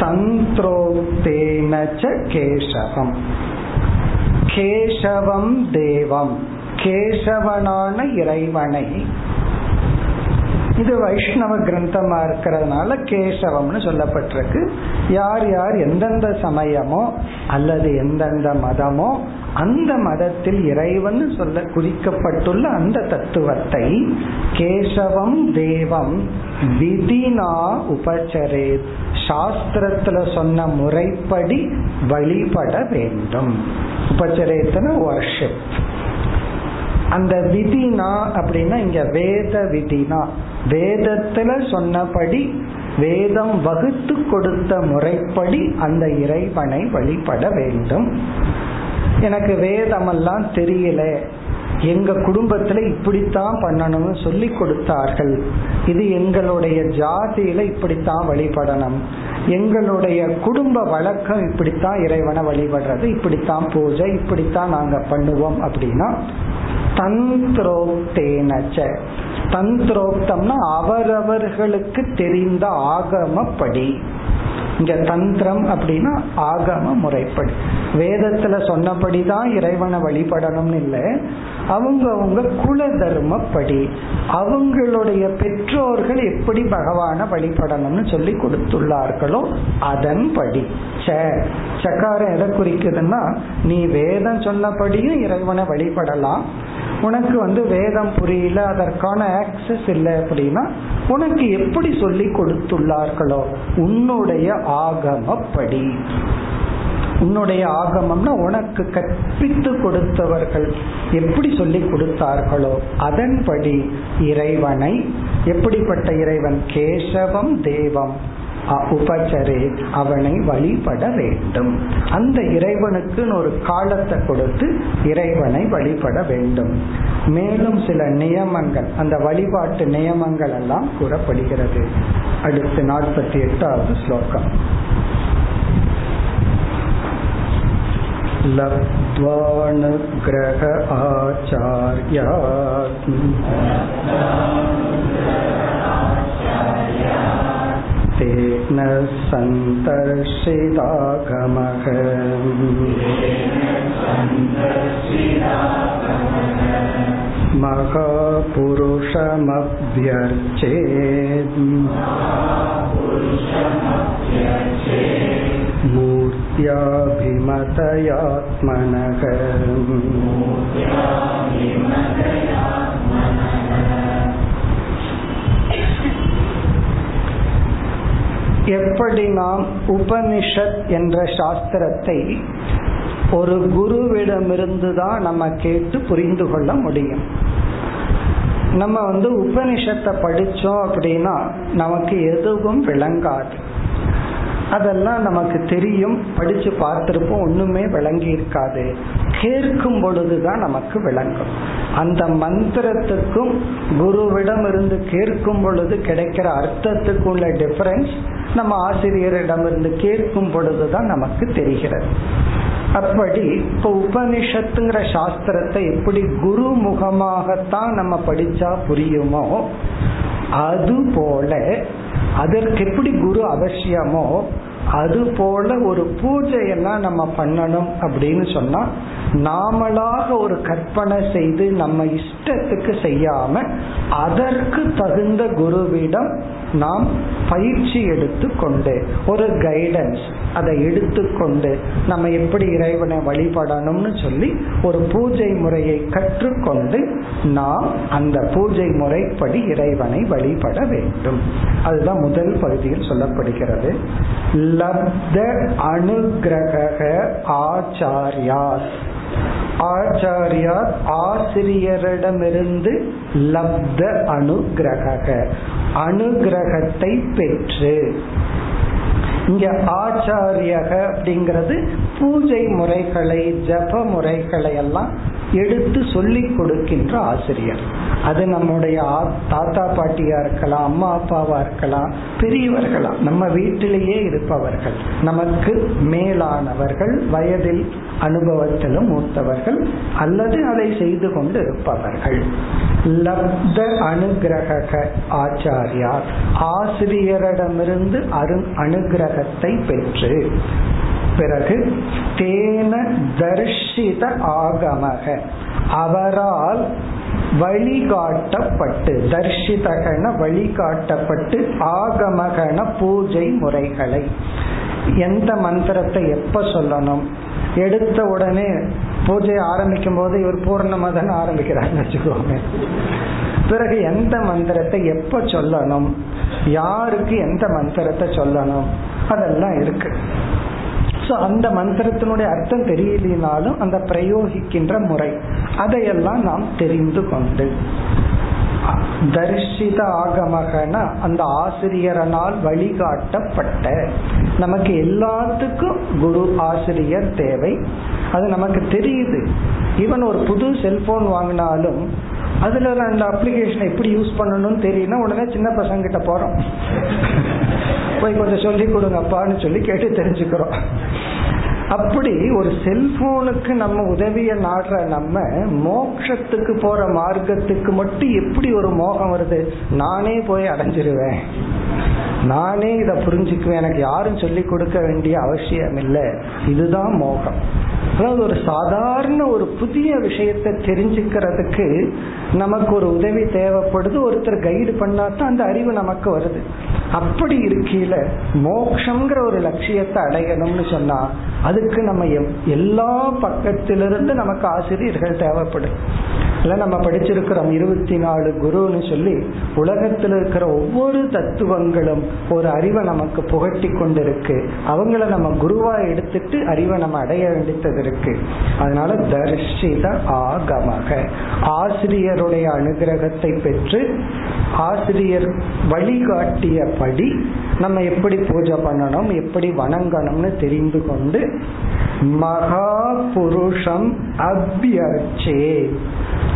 தந்திரோக்தேனச்ச கேசவம். கேசவம் தேவம் கேசவனான இறைவனை இது வைஷ்ணவ கிரந்தமா இருக்கிறதுனால கேசவம்னு சொல்லப்பட்டிருக்கு. யார் யார் எந்தெந்த சமயமோ அல்லது எந்தெந்த மதமோ அந்த மதத்தில் இறைவன் சொல்ல குறிக்கப்பட்டுள்ள அந்த தத்துவத்தை கேசவம் தேவம் விதினா உபச்சரே. சாஸ்திரத்துல சொன்ன முறைப்படி வழிபட வேண்டும். உபச்சரேத்தன வர்ஷிப் அந்த விதினா அப்படின்னா இங்க வேத விதினா. வேதத்துல சொன்னபடி வேதம் வகுத்து கொடுத்த முறைப்படி அந்த இறைவனை வழிபட வேண்டும். எனக்கு வேதமெல்லாம் தெரியல. எங்க குடும்பத்துல இப்படித்தான் பண்ணணும்னு சொல்லி கொடுத்தார்கள். இது எங்களுடைய ஜாதியில இப்படித்தான் வழிபடணும். எங்களுடைய குடும்ப வழக்கம் இப்படித்தான் இறைவனை வழிபடுறது இப்படித்தான் பூஜை இப்படித்தான் நாங்க பண்ணுவோம் அப்படின்னா தந்திரோக்தேனச்ச. தந்திரோக்தம்னா அவரவர்களுக்கு தெரிந்த ஆகமப்படி. இங்க தந்திரம் அப்படின்னா ஆகம முறைப்படி. வேதத்துல சொன்னபடிதான் இறைவனை வழிபடணும்னு இல்லை. அவங்க அவங்க குல தர்மப்படி. அவங்களுடைய பெற்றோர்கள் எப்படி பகவான வழிபடணும்னு சொல்லி கொடுத்துள்ளார்களோ அதன்படி. சக்காரம் எதை குறிக்குதுன்னா நீ வேதம் சொன்னபடியும் இறைவனை வழிபடலாம். உனக்கு வந்து வேதம் புரியல அதற்கான ஆக்சஸ் இல்லை அப்படின்னா உனக்கு எப்படி சொல்லி கொடுத்துள்ளார்களோ உன்னுடைய ஆகமப்படி. உன்னுடைய ஆகமம்னா உனக்கு கற்பித்து கொடுத்தவர்கள் எப்படி சொல்லி கொடுத்தார்களோ அதன்படி இறைவனை எப்படிப்பட்ட இறைவன்? கேசவம் தேவம். உபச்சரே அவனை வழிபட வேண்டும் அந்த இறைவனுக்கு ஒரு காலத்தை கொடுத்து இறைவனை வழிபட வேண்டும் மேலும் சில நியமங்கள் அந்த வழிபாட்டு நியமங்கள் எல்லாம் கூறப்படுகிறது அடுத்து நாற்பத்தி எட்டாவது ஸ்லோகம் लब्ध्वानुग्रह आचार्यात् तेन सन्तर्षिदागमः महापुरुषमभ्यर्चेत्। मूर्त्याभिमतयात्मनः। எப்படி நாம் உபனிஷத் என்ற சாஸ்திரத்தை ஒரு குருவிடமிருந்து தான் நம்ம கேட்டு புரிந்து கொள்ள முடியும். நம்ம வந்து உபனிஷத்தை படிச்சோம் அப்படின்னா நமக்கு எதுவும் விளங்காது. அதெல்லாம் நமக்கு தெரியும் படிச்சு பார்த்திருப்போம் ஒண்ணுமே விளங்கி இருக்காது கேட்கும் பொழுதுதான் நமக்கு விளங்கும். அந்த மந்திரத்துக்கும் குருவிடம் இருந்து கேட்கும் பொழுது கிடைக்கிற அர்த்தத்துக்கும் உள்ள டிஃபரன்ஸ் நம்ம ஆசிரியரிடம் இருந்து கேட்கும் பொழுதுதான் நமக்கு தெரிகிறது. அப்படி இப்ப உபனிஷத்துங்கிற சாஸ்திரத்தை எப்படி குரு முகமாகத்தான் நம்ம படிச்சா புரியுமோ அது போல அதற்கு எப்படி குரு அவசியமோ அது போல ஒரு பூஜையெல்லாம் நம்ம பண்ணணும் அப்படின்னு சொன்னா நாமளாக ஒரு கற்பனை செய்து நம்ம இஷ்டத்துக்கு செய்யாம அதற்கு தகுந்த குருவிடம் நாம் பயிற்சி எடுத்துக்கொண்டு ஒரு கைடன்ஸ் அதை எடுத்துக்கொண்டு நம்ம எப்படி இறைவனை வழிபடணும்னு சொல்லி ஒரு பூஜை முறையை கற்றுக்கொண்டு நாம் அந்த பூஜை முறைப்படி இறைவனை வழிபட வேண்டும். அதுதான் முதல் பகுதியில் சொல்லப்படுகிறது. லப்த அனுகிரக ஆச்சாரியார் ஆச்சாரியார் ஆசிரியரிடமிருந்து லப்த அனுகிரக அனுகிரகத்தை பெற்று. இங்க ஆச்சாரியக அப்படிங்கிறது பூஜை முறைகளை ஜப முறைகளை எல்லாம் எடுத்து சொல்லி கொடுக்கின்ற ஆசிரியர். அது நம்முடைய தாத்தா பாட்டியா இருக்கலாம் அம்மா அப்பாவா இருக்கலாம் பெரியவர்களா. நம்ம வீட்டிலேயே இருப்பவர்கள். நமக்கு மேலானவர்கள் வயதில் அனுபவத்திலும் மூத்தவர்கள் அல்லது அதை செய்து கொண்டு இருப்பவர்கள். லப்த அனுகிரக ஆச்சாரியார். ஆசிரியரிடமிருந்து அரு அனுகிரகத்தை பெற்று பிறகு தேன தர்ஷித ஆகமக. அவரால் வழிகாட்டப்பட்டு தர்ஷிதகன வழிகாட்டப்பட்டு ஆகமகன பூஜை முறைகளை. எந்த மந்திரத்தை எப்ப சொல்லணும்? எடுத்த உடனே பூஜை ஆரம்பிக்கும் போது இவர் பூர்ணமதன் ஆரம்பிக்கிறார்னு வச்சுக்கோங்க பிறகு எந்த மந்திரத்தை எப்ப சொல்லணும்? யாருக்கு எந்த மந்திரத்தை சொல்லணும்? அதெல்லாம் இருக்கு. ஸோ அந்த மந்திரத்தினுடைய அர்த்தம் தெரியலினாலும் அந்த பிரயோகிக்கின்ற முறை அதையெல்லாம் நாம் தெரிந்து கொண்டு தரிசித ஆகமகனா அந்த ஆசிரியரனால் வழிகாட்டப்பட்ட நமக்கு எல்லாத்துக்கும் குரு ஆசிரியர் தேவை. அது நமக்கு தெரியுது. ஈவன் ஒரு புது செல்போன் வாங்கினாலும் அதுல அந்த அப்ளிகேஷனை எப்படி யூஸ் பண்ணணும்னு தெரியும்னா உடனே சின்ன பசங்க கிட்ட போறோம். போய் கொஞ்சம் சொல்லி கொடுங்கப்பான்னு சொல்லி கேட்டு தெரிஞ்சுக்கிறோம். அப்படி ஒரு செல்போனுக்கு நம்ம உதவிய நாடுற நம்ம மோட்சத்துக்கு போற மார்க்கத்துக்கு மட்டும் எப்படி ஒரு மோகம் வருது? நானே போய் அடைஞ்சிருவேன். நானே இதை புரிஞ்சுக்குவேன். எனக்கு யாரும் சொல்லி கொடுக்க வேண்டிய அவசியம் இல்லை இதுதான் மோகம். அதாவது ஒரு சாதாரண ஒரு புதிய விஷயத்தை தெரிஞ்சுக்கிறதுக்கு நமக்கு ஒரு உதவி தேவைப்படுது. ஒருத்தர் கைடு பண்ணாதான் அந்த அறிவு நமக்கு வருது. அப்படி இருக்கையில மோக்ஷங்கிற ஒரு லட்சியத்தை அடையணும்னு சொன்னா அதுக்கு நம்ம எல்லா பக்கத்திலிருந்து நமக்கு ஆசிரியர்கள் தேவைப்படும். இல்ல நம்ம படிச்சிருக்கிறோம் இருபத்தி நாலு குருன்னு சொல்லி உலகத்தில் இருக்கிற ஒவ்வொரு தத்துவங்களும் ஒரு அறிவை நமக்கு புகட்டி கொண்டிருக்கு. அவங்கள நம்ம குருவா எடுத்துட்டு அறிவை நம்ம அடைய வேண்டித்தது இருக்கு. அதனால தர்ஷித ஆகமக. ஆசிரியருடைய அனுகிரகத்தை பெற்று ஆசிரியர் வழிகாட்டியபடி நம்ம எப்படி பூஜை பண்ணணும் எப்படி வணங்கணும்னு தெரிந்து கொண்டு மகா புருஷம் அபியர்ச்சே.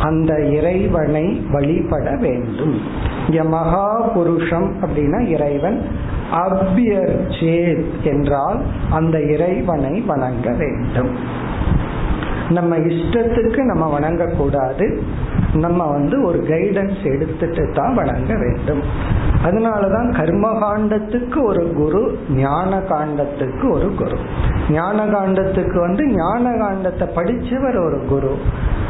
அந்த இறைவனை வழிபட வேண்டும். இங்க மகா புருஷம் அப்படின்னா இறைவன். அபியர்ச்சே என்றால் அந்த இறைவனை வணங்க வேண்டும். நம்ம இஷ்டத்துக்கு நம்ம வணங்கக்கூடாது. நம்ம வந்து ஒரு கைடன்ஸ் எடுத்துட்டு தான் வழங்க வேண்டும். அதனாலதான் கர்ம காண்டத்துக்கு ஒரு குரு ஞான காண்டத்துக்கு ஒரு குரு. ஞான காண்டத்துக்கு வந்து ஞான காண்டத்தை படிச்சவர் ஒரு குரு.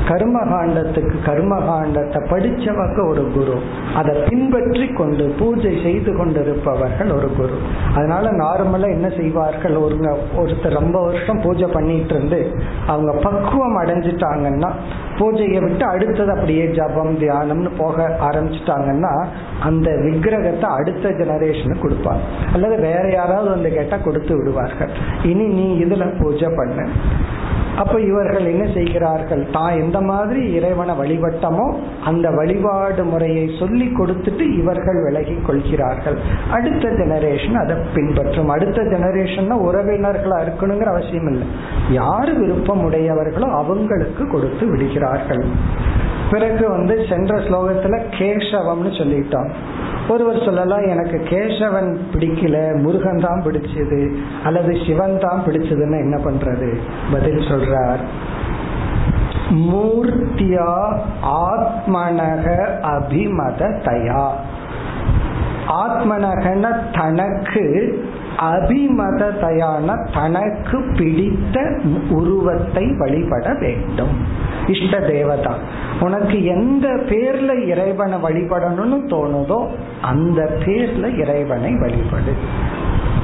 கர்ம காண்டத்துக்கு கர்ம காண்டத்தை படிச்சவங்க ஒரு குரு. அதை பின்பற்றி கொண்டு பூஜை செய்து கொண்டிருப்பவர்கள் ஒரு குரு. அதனால நார்மலா என்ன செய்வார்கள்? ஒரு ஒருத்தர் ரொம்ப வருஷம் பூஜை பண்ணிட்டு இருந்து அவங்க பக்குவம் அடைஞ்சிட்டாங்கன்னா பூஜையை விட்டு அடுத்தது அப்படியே ஜபம் தியானம்னு போக ஆரம்பிச்சிட்டாங்கன்னா அந்த விக்கிரகத்தை அடுத்த ஜெனரேஷனுக்கு கொடுப்பாங்க. அல்லது வேற யாராவது வந்து கேட்டா கொடுத்து விடுவார்கள். இனி நீ இதுல பூஜை பண்ண. அப்ப இவர்கள் என்ன செய்கிறார்கள்? தான் எந்த மாதிரி இறைவனை வழிபட்டமோ அந்த வழிபாடு முறையை சொல்லி கொடுத்துட்டு இவர்கள் விலகி கொள்கிறார்கள். அடுத்த ஜெனரேஷன் அதை பின்பற்றும். அடுத்த ஜெனரேஷன் உறவினர்களா இருக்கணுங்கிற அவசியம் இல்லை. யார் விருப்பம் உடையவர்களோ அவங்களுக்கு கொடுத்து விடுகிறார்கள். பிறகு வந்து சென்ற ஸ்லோகத்துல கேசவம்னு சொல்லிட்டோம் ஒருவர் சொல்லலாம் எனக்கு கேசவன் பிடிக்கல முருகன் தான் பிடிச்சது அல்லது சிவன் தான் பிடிச்சதுன்னு என்ன பண்றது? பதில் சொல்றார். மூர்த்தியா ஆத்மனக அபிமத தயா ஆத்மனகன தனக்கு அபிமத தயான தனக்கு பிடித்த உருவத்தை வழிபட வேண்டும். இஷ்ட தேவதா. உனக்கு எந்த பேர்ல இறைவனை வழிபடணும்னு தோணுதோ அந்த பேர்ல இறைவனை வழிபடு.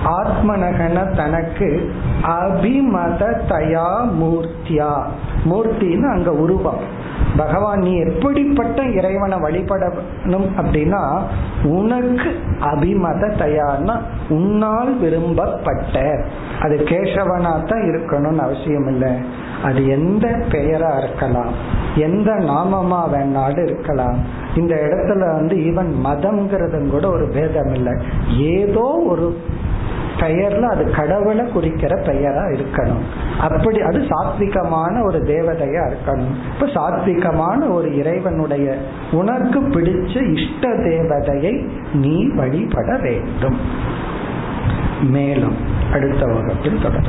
ஆத்மனகன தனக்கு அபிமத தயா மூர்த்தியா. மூர்த்தின்னு அங்க உருவம். பகவான் நீ எப்படிப்பட்ட இறைவனை வழிபடணும் அப்படின்னா உனக்கு அபிமத தயார்னா உன்னால் விரும்பப்பட்ட. அது கேசவனா தான் இருக்கணும்னு அவசியம் இல்லை அது எந்த பெயரா இருக்கலாம் எந்த நாமமா வேணாலும் இருக்கலாம். இந்த இடத்துல வந்து ஈவன் மதம்ங்கிறதும் கூட ஒரு பேதம் இல்லை ஏதோ ஒரு பெயர்ல அது கடவுளை குறிக்கிற பெயரா இருக்கணும். அப்படி அது சாத்விகமான ஒரு தேவதையா இருக்கணும். இப்ப சாத்விகமான ஒரு இறைவனுடைய உனக்கு பிடிச்ச இஷ்ட தேவதையை நீ வழிபட வேண்டும். மேலும் அடுத்த வகுப்பில் தொடர்பு